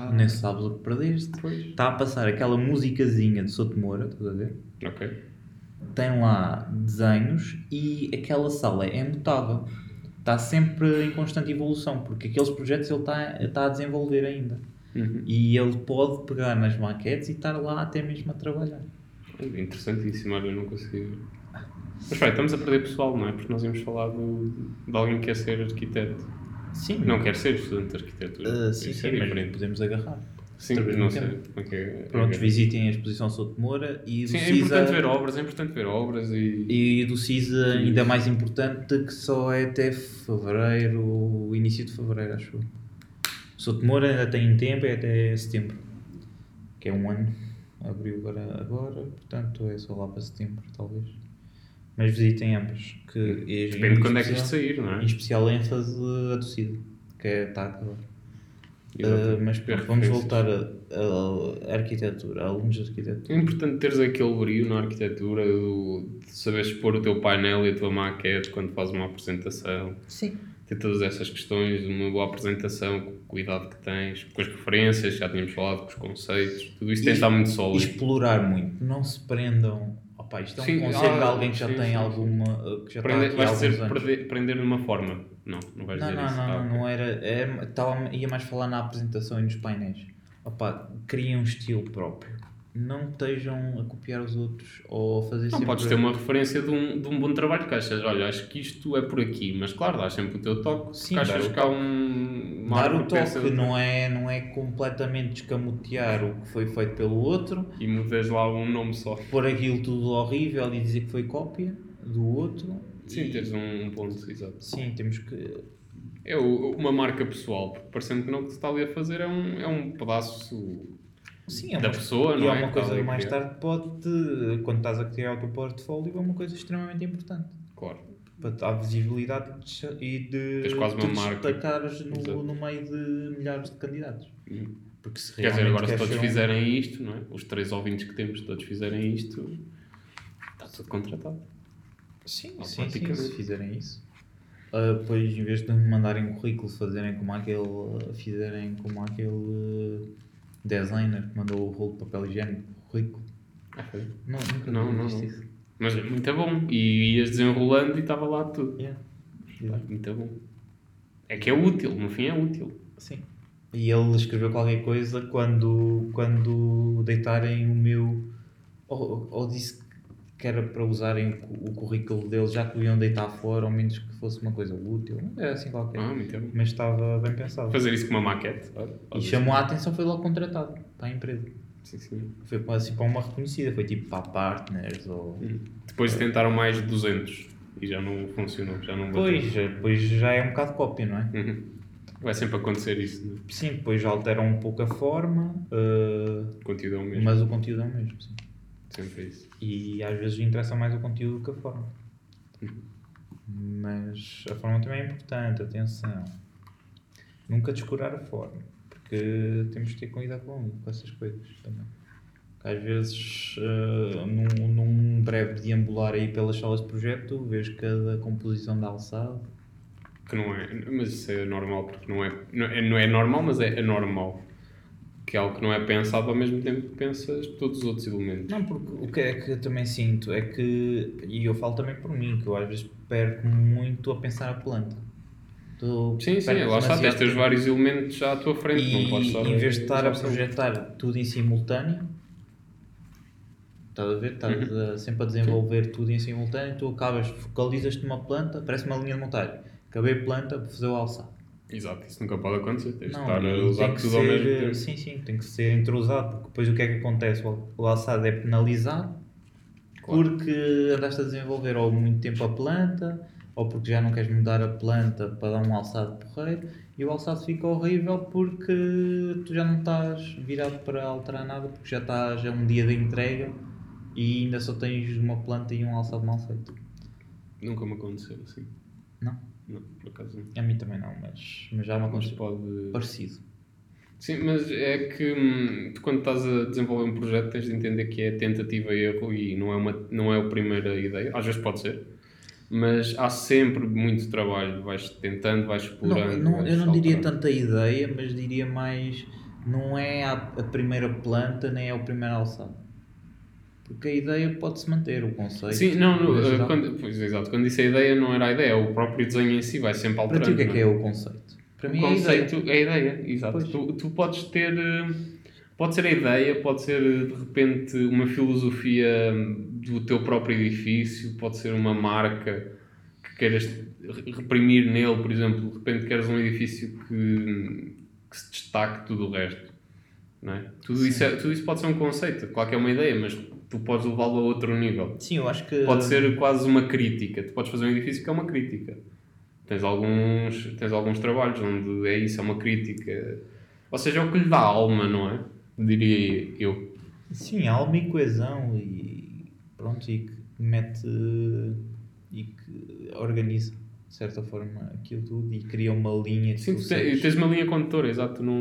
O... Nem sabes o que perdeste. Pois. Está a passar aquela musicazinha de Sotomora, estás a ver? Ok. Tem lá desenhos e aquela sala é mutável. Está sempre em constante evolução, porque aqueles projetos ele está, está a desenvolver ainda. Uhum. E ele pode pegar nas maquetes e estar lá até mesmo a trabalhar. Interessantíssimo, olha, eu não ver. Mas espera, estamos a perder pessoal, não é? Porque nós íamos falar do, de alguém que quer ser arquiteto. Sim, Não quer ser estudante de arquitetura. Ah, sim, Isso sim, é mas diferente. podemos agarrar. Sim, Talvez não sei. é é? Pronto, é- visitem a exposição Sotomora e do Sim, é CISA. importante ver obras, é importante ver obras e. E do CISA ainda mais importante que só é até fevereiro, início de fevereiro, acho eu. Sotomora ainda tem tempo, é até setembro. Que é um ano. Abriu agora, agora, portanto é só lá para setembro, talvez. Mas visitem ambas. Que, e- Depende em de quando é que isto especial- sair, não é? Em especial ênfase a do CISA, que é, está a acabar. Uh, mas pronto, vamos referências. voltar a arquitetura, a alunos de arquitetura. É importante teres aquele brilho na arquitetura, do, de saberes expor o teu painel e a tua maquete quando fazes uma apresentação. Sim. Ter todas essas questões uma boa apresentação, com o cuidado que tens, com as referências, já tínhamos falado, com os conceitos, tudo isso tem de estar muito E sólido. explorar muito, não se prendam. Opa, isto é um Sim, conselho ah, de alguém que já sim, tem sim, alguma. que já Aprender, está vais dizer prender, prender de uma forma. Não, não vais Não, dizer não, isso. não, Ah, não, ok. não era. era estava, ia mais falar na apresentação e nos painéis. Opa, criem um estilo próprio. Não estejam a copiar os outros ou a fazer Não, sempre. podes ter uma referência de um, de um bom trabalho que achas, olha, acho que isto é por aqui, mas claro, dás sempre o teu toque, Sim, porque achas o que há um... uma Dar o toque não é, não é completamente escamotear o que foi feito pelo outro, E mudas lá um nome só. pôr aquilo tudo horrível e dizer que foi cópia do outro. Sim, E- teres um, um ponto, exato. Sim, temos que. É uma marca pessoal, porque parecendo que não o que se está ali a fazer é um, é um pedaço Sim, é da uma, pessoa, e não é é? uma que coisa ali a mais criar. tarde pode, quando estás a criar o teu portfólio, é uma coisa extremamente importante. Claro. Para dar visibilidade e de Tens quase uma te marca. destacares no, no meio de milhares de candidatos. Uhum. Porque se Quer dizer, agora se todos um- fizerem isto, não é? Os três ouvintes que temos, se todos fizerem isto, está tudo contratado. Sim, sim, sim, se fizerem isso. Ah, depois, em vez de mandarem um currículo, fazerem como aquele, fizerem como aquele uh, designer que mandou o rolo de papel higiênico, o currículo. Ah, foi? Não, nunca Não, não, não. isso. Mas é muito bom. E ias desenrolando e estava lá tudo. Yeah. Muito bom. É que é útil, no fim é útil. Sim. E ele escreveu qualquer coisa quando, quando deitarem o meu. Ou, ou disse que era para usarem o, o currículo dele, já que o iam deitar fora, ao menos que fosse uma coisa útil. É assim qualquer. Ah, muito bom. Mas estava bem pensado. Fazer isso com uma maquete. olha, E chamou a atenção, foi logo contratado para a empresa. Sim, sim. Foi para, assim, para uma reconhecida, foi tipo para Partners ou. Depois tentaram mais 200 e já não funcionou, já não bateu. Pois, depois já é um bocado cópia, não é? Uhum. Vai sempre acontecer isso, né? Sim, depois alteram um pouco a forma, eh, o conteúdo é o mesmo. mas o conteúdo é o mesmo, sim. Sempre é isso. E às vezes interessa mais o conteúdo que a forma. Mas a forma também é importante, atenção. Nunca descurar a forma, porque temos que ter cuidado com, com essas coisas também. Às vezes, eh, num, num breve deambular aí pelas salas de projeto, vês cada composição da alçada porque não é. Mas isso é normal, porque não é. Não é, não é normal, mas é anormal. Que é algo que não é pensado ao mesmo tempo que pensas todos os outros elementos. Não, porque o que é que eu também sinto é que, e eu falo também por mim, que eu às vezes perco muito a pensar a planta. Tu Sim, sim, lá está, tens teus vários elementos já à tua frente, E não podes em vez de estar a projetar tudo em simultâneo, estás a ver? Estás Uhum. sempre a desenvolver tudo em simultâneo, tu acabas, focalizas-te numa planta, parece uma linha de montagem. Acabei a planta, vou fazer o alçado. Exato, isso nunca pode acontecer. Tens de Não, estar a usar tudo ao ser, mesmo tempo. Sim, sim, tem que ser entrosado, porque depois o que é que acontece? O, o alçado é penalizado Claro. porque andaste a desenvolver ou muito tempo a planta, ou porque já não queres mudar a planta para dar um alçado porreiro, e o alçado fica horrível porque tu já não estás virado para alterar nada, porque já estás a um dia de entrega e ainda só tens uma planta e um alçado mal feito. Nunca me aconteceu assim. Não? Não, por acaso não. A mim também não, mas, mas já me Mas aconteceu. pode. Parecido. Sim, mas é que hum, quando estás a desenvolver um projeto tens de entender que é tentativa e erro e não é, uma, não é a primeira ideia. Às vezes pode ser. Mas há sempre muito trabalho. Vais tentando, vais Não, explorando. não, vais eu não diria tanta ideia, mas diria mais. Não é a, a primeira planta nem é o primeiro alçado. Porque a ideia pode-se manter, o conceito. Sim, não, no, o eh, quando, pois, exato. Quando disse a ideia, não era a ideia, é o próprio desenho em si vai sempre Para alterando. ti, o que é não que é o conceito? Para O mim é a ideia. conceito é a ideia, exato. Tu, tu podes ter. eh, Pode ser a ideia, pode ser eh, de repente uma filosofia do teu próprio edifício, pode ser uma marca que queiras re- reprimir nele, por exemplo, de repente queres um edifício que, que se destaque de tudo o resto. Não é? tudo, isso é- tudo isso pode ser um conceito, claro que é uma ideia, mas tu podes levá-lo a outro nível. Sim, eu acho que. Pode ser quase uma crítica. Tu podes fazer um edifício que é uma crítica. Tens alguns, tens alguns trabalhos onde é isso, é uma crítica. Ou seja, é o que lhe dá alma, não é? Diria eu. Sim, alma e coesão e. Pronto, e que mete. e que organiza, de certa forma, aquilo tudo e cria uma linha que Sim, tu tu te- segues. tens uma linha condutora, exato. Não,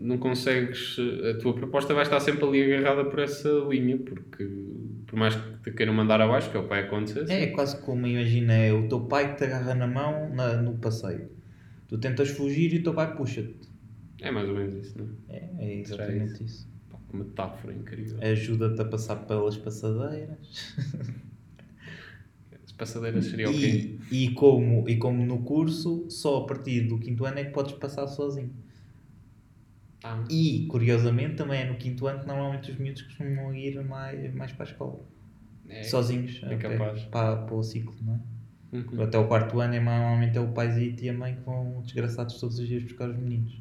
não consegues. A tua proposta vai estar sempre ali agarrada por essa linha, porque por mais que te queiram mandar abaixo, que é o que vai acontecer. É quase como imagina, é o teu pai que te agarra na mão na- no passeio. Tu tentas fugir e o teu pai puxa-te. É mais ou menos isso, não é? É, é exatamente isso. Pá, que metáfora incrível. Ajuda-te a passar pelas passadeiras. (laughs) As passadeiras seria o quê? E, como, e como no curso, só a partir do quinto ano é que podes passar sozinho. Ah, E, curiosamente, também é no quinto ano que normalmente os miúdos costumam ir mais, mais para a escola. é, sozinhos. é a capaz. Para, para o ciclo, não é? Uhum. Até o quarto ano é normalmente é o paizito e a mãe que vão desgraçados todos os dias buscar os meninos.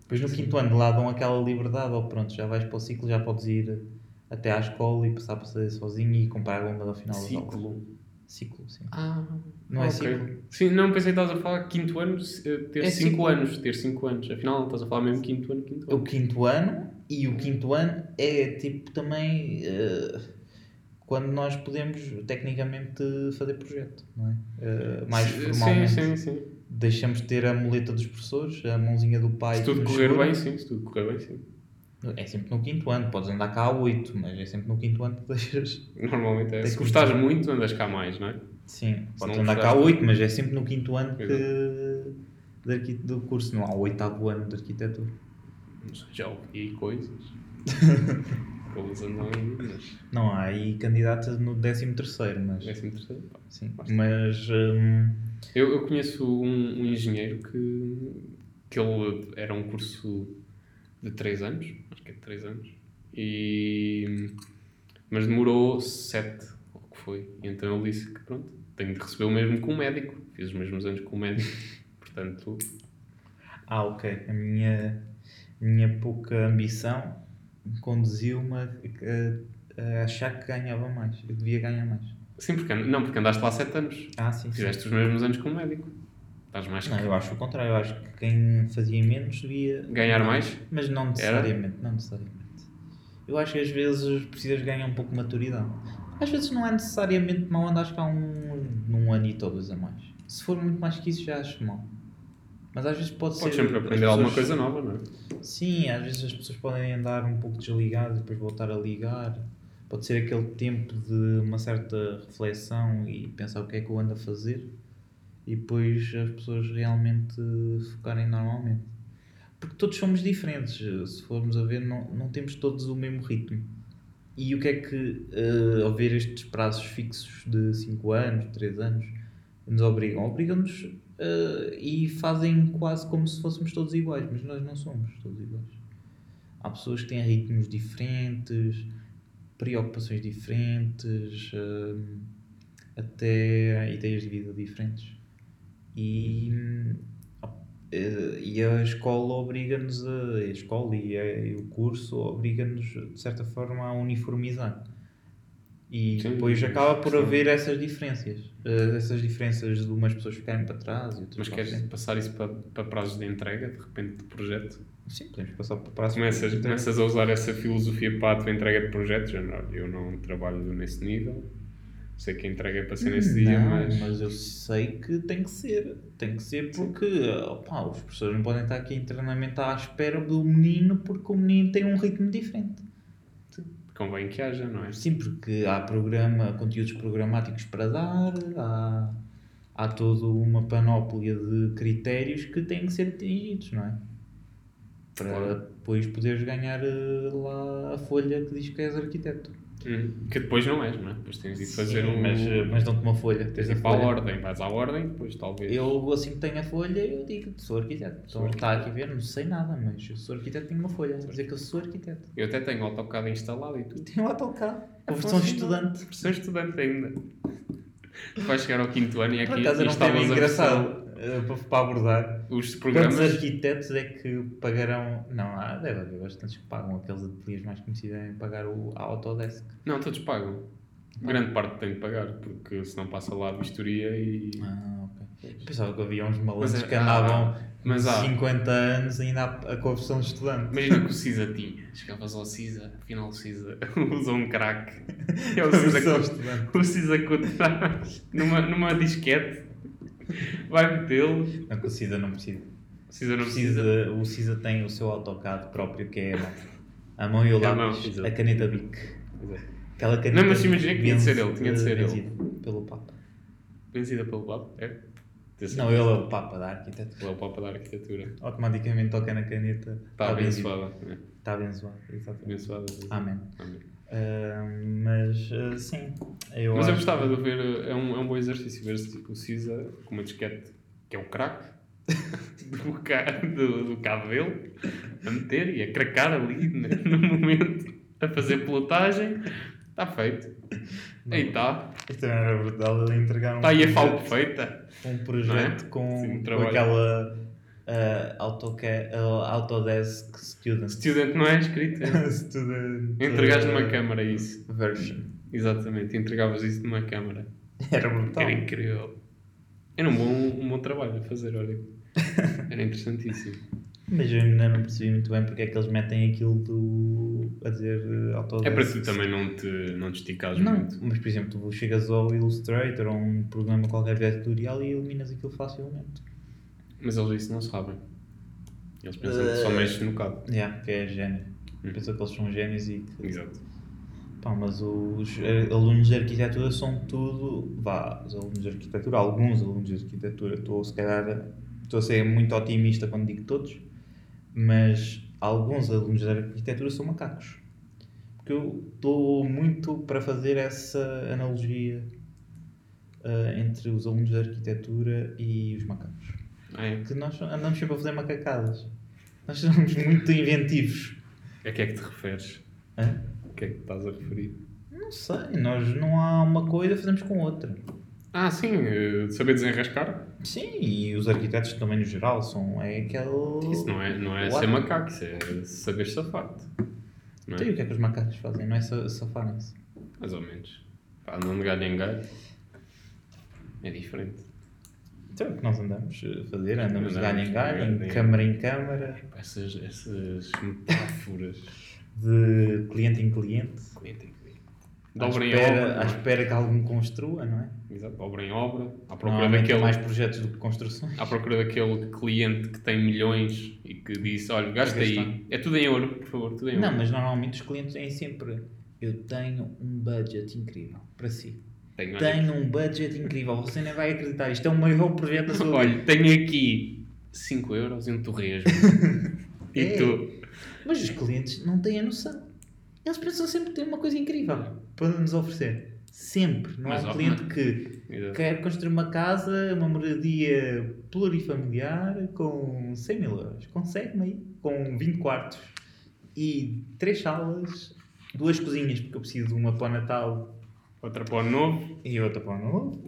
Depois no quinto ano lá dão aquela liberdade, ou pronto, já vais para o ciclo, já podes ir até à escola e passar para fazer sozinho e comprar a bomba da final aulas. Ciclo. Ciclo, sim. Ah, Não é ok. ciclo? Sim, não pensei que estavas a falar quinto ano, eh, ter É 5 ciclo. anos. Ter 5 anos. Afinal, estás a falar mesmo quinto ano, quinto O ano. quinto ano e o quinto ano é tipo também eh, quando nós podemos tecnicamente fazer projeto, não é? Eh, mais Sim, formalmente. Sim, sim, Deixamos de ter a muleta dos professores, a mãozinha do pai. Se tudo correr bem, sim. Se tudo correr bem, sim. É sempre no quinto ano, podes andar cá a oito, mas é sempre no quinto ano que deixas. Normalmente é. Se que gostares muito, andas cá mais, não é? Sim, não andar cá oito, mas é sempre no quinto ano que, de do curso, não há o oitavo ano de arquitetura. Já ouvi coisas. (laughs) Aí, mas. Não há aí candidatos no décimo terceiro, mas. Décimo terceiro. pá. Sim, mas. hum, Eu, eu conheço um, um engenheiro que, que ele era um curso de 3 anos, acho que é de 3 anos, e, mas demorou 7, ou o que foi. Então ele disse que pronto, tenho de receber o mesmo que um médico, fiz os mesmos anos que um médico, (laughs) portanto, Ah, ok. A minha, minha pouca ambição conduziu-me a, a- a achar que ganhava mais. Eu devia ganhar mais. sim, porque, não, porque andaste lá 7 anos, Ah, sim, sim. fizeste os mesmos anos que um médico, estás mais Não, que eu acho o contrário. Eu acho que quem fazia menos devia. ganhar mais. Mas não necessariamente, não necessariamente. Eu acho que às vezes precisas ganhar um pouco de maturidade. Às vezes não é necessariamente mau andares cá um, num anito ou dois a mais. Se for muito mais que isso, já acho mau. Mas às vezes pode Podes ser. sempre aprender alguma pessoas- coisa nova, não é? Sim, às vezes as pessoas podem andar um pouco desligadas e depois voltar a ligar. Pode ser aquele tempo de uma certa reflexão e pensar o que é que eu ando a fazer. e depois as pessoas realmente focarem normalmente. Porque todos somos diferentes, se formos a ver, não, não temos todos o mesmo ritmo. E o que é que, eh, ao ver estes prazos fixos de 5 anos, 3 anos, nos obrigam? Obrigam-nos eh, e fazem quase como se fôssemos todos iguais, mas nós não somos todos iguais. Há pessoas que têm ritmos diferentes, preocupações diferentes, eh, até ideias de vida diferentes. E, e a escola obriga-nos a. A escola e, a- e o curso obriga-nos, de certa forma, a uniformizar. E Sim, depois acaba por sim. haver essas diferenças. Eh, essas diferenças de umas pessoas ficarem para trás e outras Mas queres frente. passar isso para, para prazos de entrega, de repente, de projeto? Sim, podemos passar para próximo. Começas, começas a usar essa filosofia para a tua entrega de projetos, eu não trabalho nesse nível, sei que a entrega é para ser nesse dia, não, mas... eu sei que tem que ser. Tem que ser porque opá, os professores não podem estar aqui internamente à espera do menino porque o menino tem um ritmo diferente. Convém que haja, não é? Sim, porque há programa, conteúdos programáticos para dar, há, há toda uma panóplia de critérios que têm que ser atingidos, não é? Para Claro. depois poderes ganhar eh, lá a folha que diz que és arquiteto. Hum, que depois não és, não é? Depois tens de fazer Sim, um... mas, mas dão-te uma folha. Tens de a ir para a ordem, vais à ordem, depois talvez... Eu, assim que tenho a folha, eu digo sou arquiteto. Então está aqui a ver, não sei nada, mas eu sou arquiteto, tenho uma folha. a dizer que eu sou arquiteto. Eu até tenho o AutoCAD instalado e tudo. Tenho um AutoCAD. É A versão funcional. estudante. Versão estudante ainda. Vais chegar ao quinto ano e aqui Por acaso era um tema instalas a engraçado para, para abordar. Os Quantos programas... arquitetos é que pagarão. Não, há, deve haver bastantes que pagam. Aqueles ateliês mais conhecidos devem pagar o, a Autodesk. Não, todos pagam. Grande parte tem de pagar, porque senão passa lá a vistoria e... Ah, ok. Pensava que havia uns malandros é- que andavam mas há. 50 anos ainda a, a versão estudante. Imagina que o CISA tinha. Chegavas ao CISA, afinal o CISA (laughs) usa um crack. (laughs) É o CISA estudante. o CISA com trás, numa, numa disquete. (laughs) Vai metê-lo. Não, que o CISA não precisa. O CISA não precisa. precisa. O CISA tem o seu AutoCAD próprio, que é a mão. A mão e o É a lápis, a caneta Bic. Aquela caneta Não, mas imagina que tinha de ser ele, tinha de ser ele. Pelo Papa. Vencida pelo Papa? É? Não, ele é o Papa da arquitetura. Ele é o Papa da arquitetura. Automaticamente toca na caneta. Está abençoada. Está abençoado, exatamente. Abençoada. Amém. Amém. Ah, mas ah, sim, eu Mas eu gostava que- de ver, é um, é um bom exercício ver tipo, o CISA com uma disquete que é o crack (laughs) do, ca, do, do cabo dele a meter e a cracar ali (laughs) no momento a fazer pelotagem. Está feito. Aí está. Isto também era brutal ele entregar um Está aí a projeto, perfeita. um projeto Não é? com, Sim, um com aquela ah, AutoCAD, ah, Autodesk Student. Student não é escrito. é. (laughs) Student Entregaste ah, numa câmara isso. version. Exatamente, entregavas isso numa câmara. Era brutal. Era incrível. Era um bom, um bom trabalho a fazer, olha. (laughs) Era interessantíssimo. Mas eu ainda não percebi muito bem porque é que eles metem aquilo do. a dizer Autodesk. É para tu também não te, não te esticares Não, muito. mas por exemplo, tu chegas ao Illustrator ou um programa qualquer vetorial e eliminas aquilo facilmente. Mas eles isso não sabem. Eles pensam que só Eh, mexes no cabo. Yeah, que é gênio. Hum. Pensam que eles são génios e que Exato. Pá, mas os alunos de arquitetura são tudo. Vá, os alunos de arquitetura, alguns alunos de arquitetura, estou se calhar. Estou a ser muito otimista quando digo todos, mas alguns alunos de arquitetura são macacos. Porque eu estou muito para fazer essa analogia eh, entre os alunos de arquitetura e os macacos. É? Que nós andamos sempre a fazer macacadas. Nós somos muito inventivos. A que é que te referes? Hã? O que é que estás a referir? Não sei, nós não há uma coisa, fazemos com outra. Ah, sim, eh, saber desenrascar. Sim, e os arquitetos também no geral são é aquele. Isso não é, não é ser macaco, isso é saber safar-te. Não Então, e é? o que é que os macacos fazem? Não é sa- safarem-se. Mais ou menos. Pá, andam de galho em galho. É diferente. Então é o que nós andamos a fazer, andamos de galho em galho, em câmara em câmara, Essas, essas metáforas. de cliente em cliente, cliente em cliente. De à obra em espera, obra. à não espera que algum construa, não é? Exato, obra em obra. À procura daquele. mais projetos do que construções. à procura daquele cliente que tem milhões e que disse, olha, gasta aí. É tudo em ouro, por favor, tudo em Não, ouro. mas normalmente os clientes têm sempre. Eu tenho um budget incrível para si. Tenho, Tem um budget incrível, você nem vai acreditar. Isto é o maior projeto da sua vida. olha, tenho aqui 5 euros e um torresmo. (laughs) e É. tu? Mas os clientes não têm a noção. Eles pensam sempre que têm uma coisa incrível para nos oferecer. Sempre. Não Mas, há um cliente mas- que Exato. quer construir uma casa, uma moradia plurifamiliar com 100 mil euros. Consegue-me aí? Com 20 quartos e 3 salas, duas cozinhas, porque eu preciso de uma para o Natal Outra para o novo. e outra para o novo.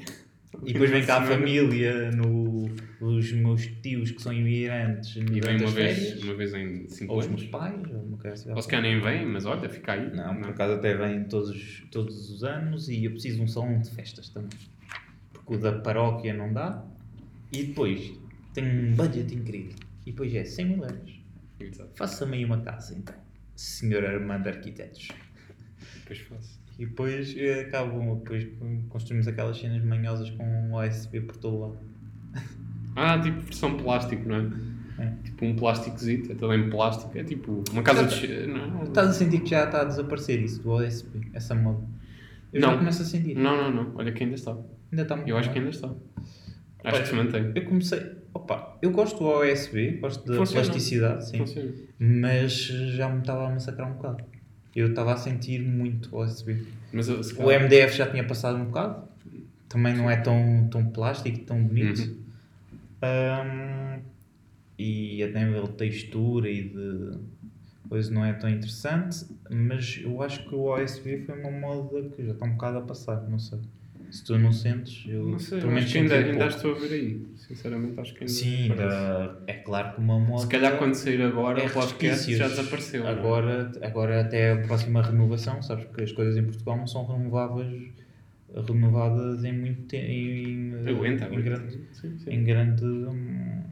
E depois vem cá a família, no, os meus tios que são imigrantes E vem uma vez, férias, uma vez em 5 ou os meus pais, ou uma coisa assim. Ou se calhar nem vem, mas olha, fica aí. Não, por acaso até vem todos, os- todos os anos e eu preciso de um salão de festas também. Porque o da paróquia não dá. E depois tem um budget incrível. E depois é 100 mil euros. Faça-me aí uma casa então, senhor Armando Arquitetos. Depois faço. E depois eh, acabam, depois construímos aquelas cenas manhosas com OSB por todo lado. Ah, tipo versão plástico, não é? É. Tipo um plásticozito, é todo em plástico. É tipo uma casa de. Não, Estás a sentir que já está a desaparecer isso do OSB, essa moda? Eu Não. já começo a sentir. não, não, não. Olha que ainda está. Ainda está muito Eu acho bem. que ainda está. Acho que se mantém. Eu comecei. Opa, eu gosto do OSB, gosto da Funciona. plasticidade, sim. Funciona. Mas já me estava a massacrar um bocado. Eu estava a sentir muito OSB. Mas uh, se O calhar- MDF já tinha passado um bocado. Também não é tão, tão plástico, tão bonito. Uhum. Ahm, e a nível de textura e de coisa não é tão interessante. Mas eu acho que o OSB foi uma moda que já está um bocado a passar, não sei. Se tu não sentes, eu Não sei, pelo menos acho que ainda, ainda pouco. estou a ver aí. Sinceramente, acho que ainda. Sim, ainda- é claro que uma moda. Se calhar quando sair agora é o podcast já desapareceu. é? Agora, agora até a próxima renovação, sabes que as coisas em Portugal não são renováveis, renovadas em muito tempo. Em, Aguenta, em aguenta. grande. Sim, sim. Em grande hum,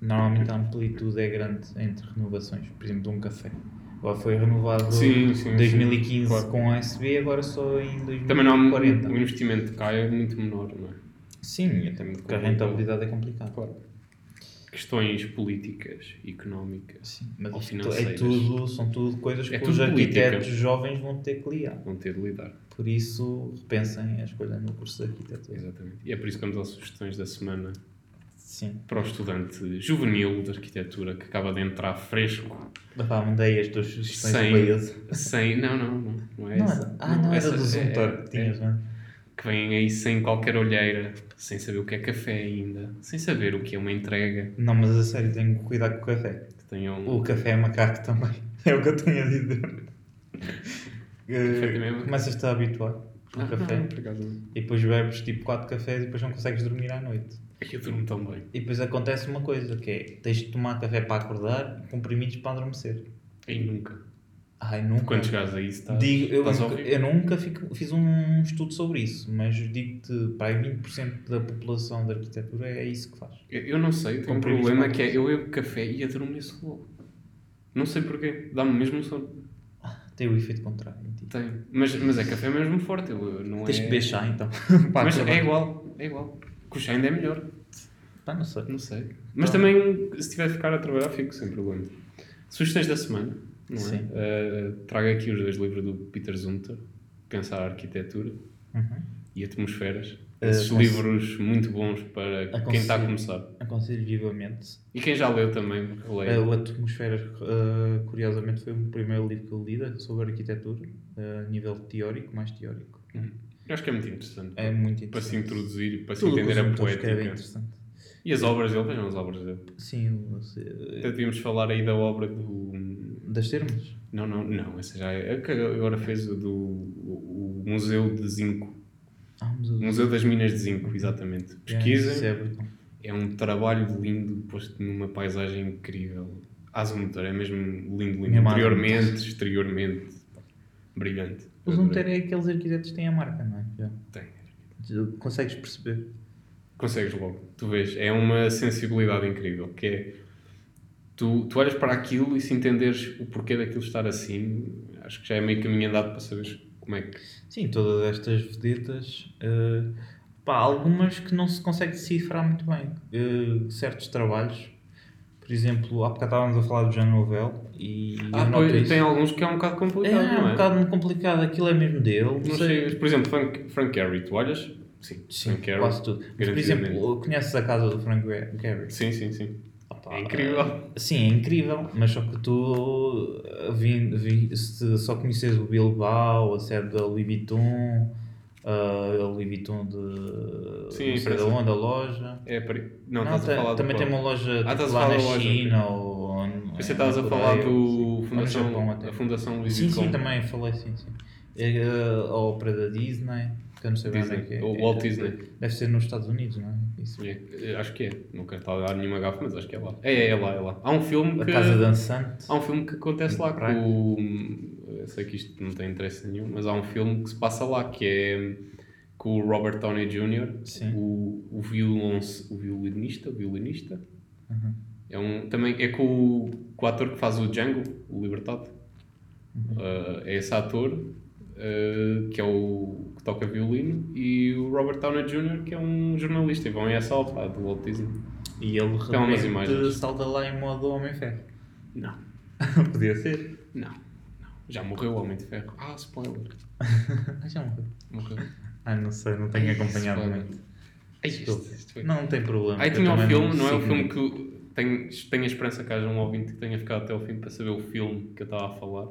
normalmente a amplitude é grande entre renovações. Por exemplo, de um café. Agora foi renovado Sim, em sim, 2015 sim, claro. com ASB, agora só em 2040. Também não há um, o investimento cai é muito menor, não é? Sim, até porque a rentabilidade é complicada. Claro. Questões políticas, económicas, Sim, mas Ou é financeiras. tudo, são tudo coisas É que tudo os arquitetos política. jovens vão ter que liar. vão ter de lidar. Por isso, repensem a escolha no curso de arquitetura. Exatamente. E é por isso que vamos às sugestões da semana Sim. para o estudante juvenil de arquitetura que acaba de entrar fresco, Pá, mandei as tuas sugestões Sem- beleza. sem. Não, não, não. Não é Não essa. era? Ah, não, era essa do é- Zuntor que tinhas, é- não é? Que vêm aí sem qualquer olheira, sem saber o que é café ainda, sem saber o que é uma entrega, Não, mas a sério, tenho que cuidar com o café. que tenham. O café é macaco também. (laughs) É o que eu tenho a dizer. É macaco. Começas-te a habituar ao Ah, café não, acaso e depois bebes tipo 4 cafés e depois não consegues dormir à noite. Eu durmo tão bem. E depois acontece uma coisa que é tens de tomar café para acordar e comprimidos para adormecer. E nunca. Ai, nunca. Quando chegares a isso, estás, Digo, eu, estás nunca, eu nunca fico- fiz um estudo sobre isso, mas digo-te, para aí 20% da população da arquitetura é isso que faz. Eu, eu não sei, tenho um problema para que é eu bebo café e adormeço logo. Não sei porquê, dá-me mesmo sono. Tem o efeito contrário Tem. Mas, mas é café mesmo forte, eu, não Tens é... que beber chá então. (laughs) Para Mas acordar. é igual, é igual. Com chá ainda é melhor, Pá, não sei. não sei. Mas também, se tiver de ficar a trabalhar, fico sem problema. Sugestões da semana, não é? Sim. Eh, trago aqui os dois livros do Peter Zumthor, Pensar a Arquitetura Uhum. e Atmosferas. Esses aconse- livros muito bons para quem está a começar. Aconselho vivamente. E quem já leu também, releia. Eh, o Atmosfera, eh, curiosamente, foi o primeiro livro que eu li sobre arquitetura, a nível teórico, mais teórico. Eu acho que é muito interessante. É muito para se interessante. introduzir e para se Tudo que entender a escrevem é poética. interessante. E as obras dele, vejam as obras dele. Sim, você- Até devíamos falar aí da obra do. das termas. Não, não, não, essa já é. A que agora fez do o, o Museu de Zinco. Ah, mas eu- Museu das Minas de Zinco, exatamente. Pesquisem. isso é. É um trabalho lindo, posto numa paisagem incrível. Azumotor é mesmo lindo, lindo. Interiormente, exteriormente. Brilhante. Os Zunter é aqueles arquitetos que têm a marca, não é? Já. Tem. Consegues perceber. Consegues logo. Tu vês. É uma sensibilidade incrível. Que é. Tu, tu olhas para aquilo e se entenderes o porquê daquilo estar assim, acho que já é meio caminho andado para saberes como é que. Sim, todas estas vedetas, eh, pá, algumas que não se consegue decifrar muito bem. Eh, certos trabalhos, por exemplo, há bocado estávamos a falar do Jean Nouvel e Ah, pois, isso. tem alguns que é um bocado É, complicado, é não um é? bocado complicado, aquilo é mesmo dele. Não sei, por exemplo, Frank, Frank Gehry, tu olhas? Sim, Sim, Frank Gehry. quase tudo. Mas, por exemplo, conheces a casa do Frank Gehry? Sim, sim, sim. Opa, É incrível. Sim, é incrível, mas só que tu uh, vi, vi, se só conheces o Bilbao, a sede da Louis Vuitton, uh, a Louis Vuitton de Sim, não sei da onde, a loja. É. Não, Não, estás a falar também tem uma loja Ah, tipo, estás a lá na loja, China ou, estavas na a falar do Fundação, Japão a Fundação Louis Sim, Vuitton. sim, também falei, sim, sim. É, uh, a ópera da Disney, que eu não sei bem onde é que é. o Walt Disney. Deve ser nos Estados Unidos, não é? Isso. É, acho que é. Não quero estar a dar nenhuma gafa, mas acho que é lá. É, é, é lá, é lá. Há um filme A que... Casa Dançante. Há um filme que acontece lá Praga. com. Eu sei que isto não tem interesse nenhum, mas há um filme que se passa lá que é com o Robert Downey Jr., Sim. o, o, violon, o violinista, o violinista. Uhum. É, um, também, é com o, com o ator que faz o Django, o Libertado. Uhum. Uh, é esse ator uh, que é o que toca violino e o Robert Downey Jr., que é um jornalista. E vão a essa ópera do Walt Disney. E ele realmente salta lá em modo Homem-Ferro. Não, (laughs) Podia ser. não, não. Já morreu o Homem de Ferro. Ah, spoiler. (laughs) Ah, já morreu. Morreu. Ah, não sei, não tenho Ai, acompanhado spoiler. muito. Ai, isto, isto foi. Não, não tem problema. Aí tinha também filme, não é o filme que. Tenho, tenho a esperança que haja um ouvinte que tenha ficado até o fim para saber o filme que eu estava a falar.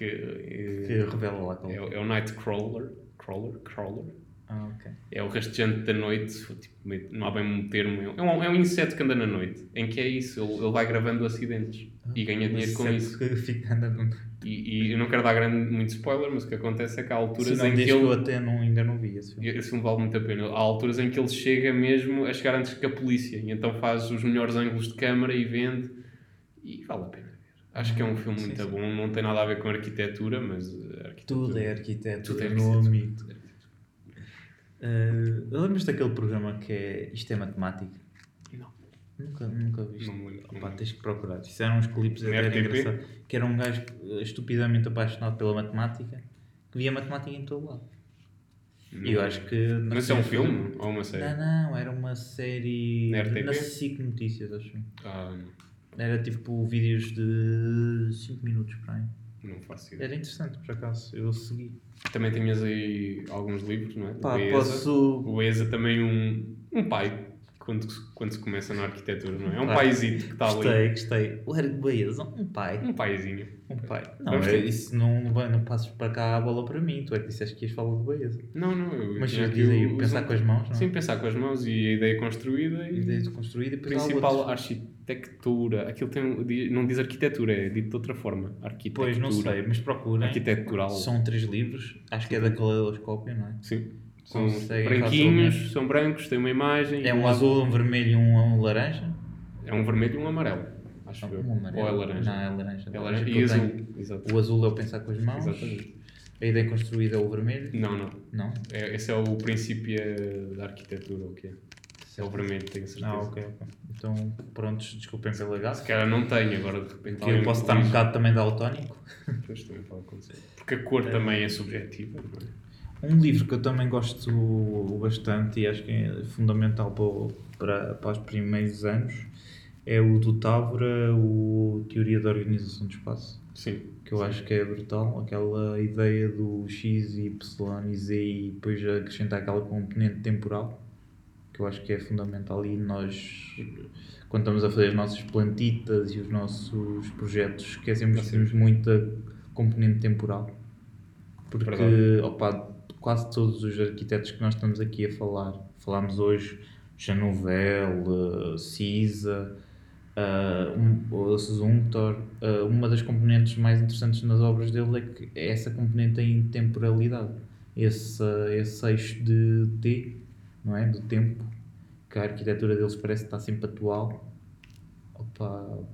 Que, eh, Que revela lá qual é, o- é o Nightcrawler. Crawler? Crawler? Ah, ok. É o rastejante da noite, tipo, não há bem um termo. É um, é um inseto que anda na noite. Em que é isso? Ele, ele vai gravando acidentes e ganha dinheiro com isso. que fica andando- E, e eu não quero dar grande, muito spoiler, mas o que acontece é que há Se alturas não em que diz que ele. eu até não, ainda não vi esse filme. Esse filme vale muito a pena. Há alturas em que ele chega mesmo a chegar antes que a polícia e então faz os melhores ângulos de câmara e vende e vale a pena. Acho que é um filme muito sim. bom, não tem nada a ver com arquitetura, mas a arquitetura. Tudo é arquiteto, Tudo é arquitetura. amigo. Uh, Lembras daquele programa que é Isto é Matemática? Não. Nunca, nunca viste. Não me lembro. Opa, tens que procurar. Isso eram uns clipes até era engraçado. Que era um gajo eh, estupidamente apaixonado pela matemática que via matemática em todo lado. E eu acho que. não Mas é um filme ou uma série? Não, não, era uma série. Na RTP? Na SIC Notícias, acho. Ah, não. Era tipo vídeos de 5 minutos para aí. Não faço ideia. Era interessante, por acaso. Eu segui. Também tinhas aí alguns livros, não é? Pá, o ESA. posso. O ESA também um, um pai quando, se- quando se começa na arquitetura, não é? É um Pá, paizito que está ali. Gostei, gostei. O Eric Baeza, um pai. Um paizinho. Um pai. Não, Vamos é, ter- isso não, não passes para cá a bola para mim. Tu é que disseste que ias falar do Baeza. Não, não. Eu Mas diz aí, os- pensar com as mãos, não é? Sim, pensar com as mãos e a ideia construída e Ideia de construir e principal outros. arquitectura. Aquilo tem, um- não diz arquitetura, é dito de outra forma. Arquitetura. Pois, não sei, mas procurem. Arquitetural. São três livros. Acho que é da caleidoscópio, não é? Sim. São branquinhos, são brancos, têm uma imagem. É um azul, um vermelho e um, um laranja? É um vermelho e um amarelo. Acho eu. Um amarelo. Ou é laranja. Não, é laranja. É laranja e azul. Exato. O azul é o pensar com as mãos. Exatamente. A ideia construída é o vermelho. Não, não. Não? É, esse é o princípio eh, da arquitetura, o que é? É o vermelho, tenho certeza. Ah, ok, ok. Então, prontos, desculpem pela Se gafa. calhar não tenho, agora de repente. Eu posso estar um bocado também daltónico. Pois também pode acontecer. Porque a cor também é subjetiva, não é? Um livro que eu também gosto bastante e acho que é fundamental para, para, para os primeiros anos é o do Távora, o Teoria da Organização do Espaço. Sim. Que eu acho que é brutal, aquela ideia do X, Y e Z e depois acrescentar aquela componente temporal, que eu acho que é fundamental. E nós, quando estamos a fazer as nossas plantitas e os nossos projetos, esquecemos que temos muita componente temporal. Porque, Verdade. opa, quase todos os arquitetos que nós estamos aqui a falar, falámos hoje, uh, Cisa, uh, uma das componentes mais interessantes nas obras dele é que é essa componente em temporalidade, esse, esse eixo de T, não é? Do tempo, que a arquitetura deles parece estar sempre atual. Opa, uh,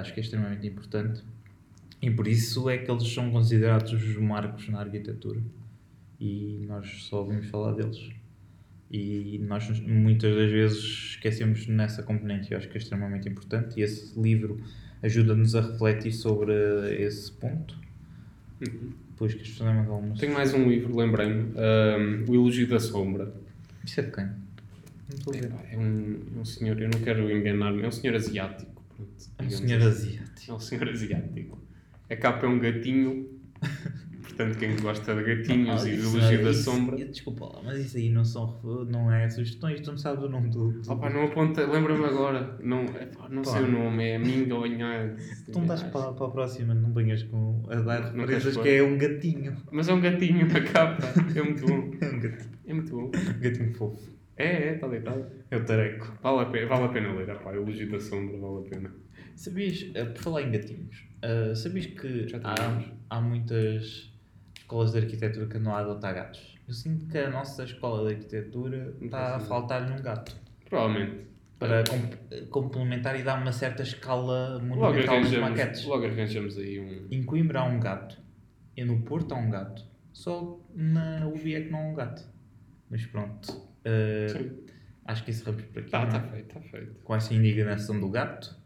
acho que é extremamente importante. E por isso é que eles são considerados os marcos na arquitetura. E nós só ouvimos falar deles. E nós muitas das vezes esquecemos nessa componente. Eu acho que é extremamente importante. E esse livro ajuda-nos a refletir sobre esse ponto. Depois que estudamos algumas. Tenho mais um livro, lembrei-me. ahm, o Elogio da Sombra. Isso é de quem? Epá, é um, é um senhor, eu não quero enganar-me, é um senhor asiático. Pronto, É um senhor assim. asiático. É um senhor asiático. A capa é um gatinho. (laughs) Portanto, quem gosta de gatinhos Ah, e elogio da isso- sombra. Desculpa lá, mas isso aí não, são, não é sugestões, tu não sabes o nome do. do- Opa, não aponta, lembra-me agora. Não, epá, não Pá. sei o nome, é Mingonha. (laughs) Tu não dás para, para a próxima, não venhas com a dar referências que é um gatinho. Mas é um gatinho na capa. É muito bom. (laughs) É um gatinho, É muito bom. um gatinho fofo. É, é, está deitado. É o tareco. Vale a pena, vale a pena ler, epá, elogio da sombra, vale a pena. Sabias, eh, por falar em gatinhos, eh, sabias que há, há muitas escolas de arquitetura que andam a adotar gatos? Eu sinto que a nossa escola de arquitetura está a faltar-lhe um gato. Provavelmente. Para com- complementar e dar uma certa escala monumental nas maquetes. logo arranjamos aí um. Em Coimbra há um gato, e no Porto há um gato, só na UBI é que não há um gato. Mas pronto, Sim. acho que encerramos por aqui. Tá, não é? tá feito, tá feito. Com essa indignação do gato.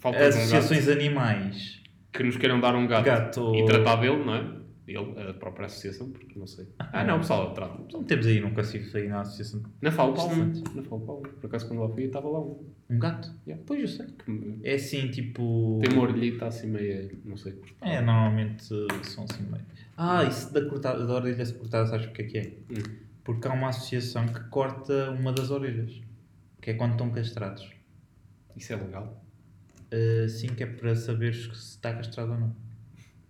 Falta de um gato Associações animais. que nos queiram dar um gato, Gato. e tratar dele, não é? Ele, a própria associação, porque não sei. Ah, não, pessoal, trata. Não temos aí, não consigo sair na associação. Na Falpa um. Na Falpa um. Por acaso, quando lá fui, estava lá um. Um gato? Yeah. Pois eu sei. Que É assim, tipo. Tem uma orelhita assim meia, não sei. É, normalmente são assim meio. Ah, isso da, cortada, da orelha se cortada, sabes porque é que é? Hum. Porque há uma associação que corta uma das orelhas. Que é quando estão castrados. Isso é legal. Uh, sim, que é para saberes se está castrado ou não.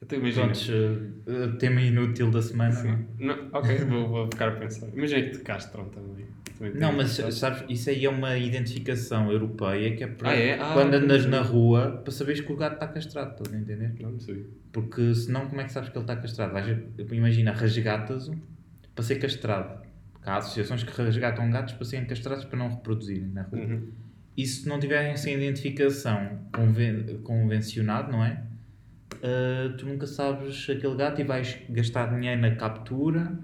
Então imagina. Prontos, uh, tema inútil da semana. Não, é? Sim. Não, ok, vou, vou ficar a pensar. Imagina que te castram também. Também não, mas sabes, isso aí é uma identificação europeia que é para Ah, é? Ah, quando andas na rua para saberes que o gato está castrado, estás a entender? Não, não sei. Porque senão, como é que sabes que ele está castrado? Vais, imagina, resgatas-o para ser castrado. Porque há associações que resgatam gatos para serem castrados para não reproduzirem na rua. Uhum. E se não tiverem essa identificação conven convencionado, não é? Ah, tu nunca sabes aquele gato e vais gastar dinheiro na captura,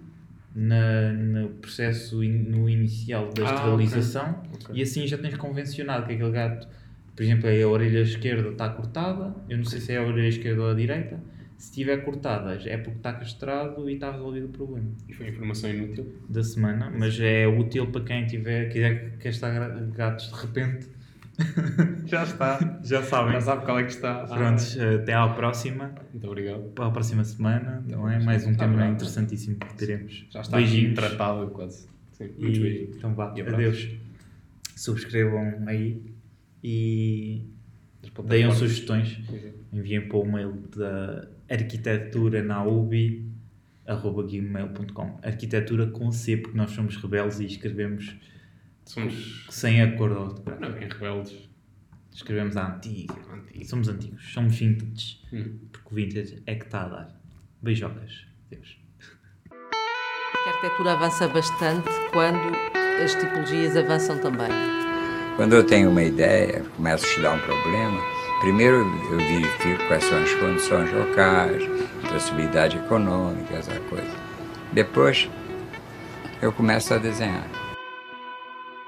na, no processo in- no inicial da Ah, esterilização ok. e assim já tens convencionado que aquele gato, por exemplo, é a orelha esquerda está cortada, eu não sei se é a orelha esquerda ou a direita, se estiver cortada é porque está castrado e está resolvido o problema E foi informação inútil. da semana, mas é útil para quem tiver, quiser castrar gatos de repente. (laughs) Já está. Já sabem. Já sabe qual é que está. Ah, Prontos, até à próxima, Muito obrigado. para a próxima semana, não é? Mais um tema interessantíssimo que teremos. Já está Beijinhos. tratado quase. Sim, muitos E, beijinhos. então vá, adeus. Subscrevam aí e deem sugestões. Enviem para o mail da arquitetura na UBI arroba gmail.com arquitetura com C porque nós somos rebeldes e escrevemos Somos. sem acordo Não, bem rebeldes. escrevemos à antiga Antigos. somos antigos, somos vintage Hum. porque o vintage é que está a dar beijocas, Deus A arquitetura avança bastante quando as tipologias avançam também. Quando eu tenho uma ideia, começo a estudar um problema, primeiro eu verifico quais são as condições locais, possibilidade econômica, essa coisa. Depois eu começo a desenhar.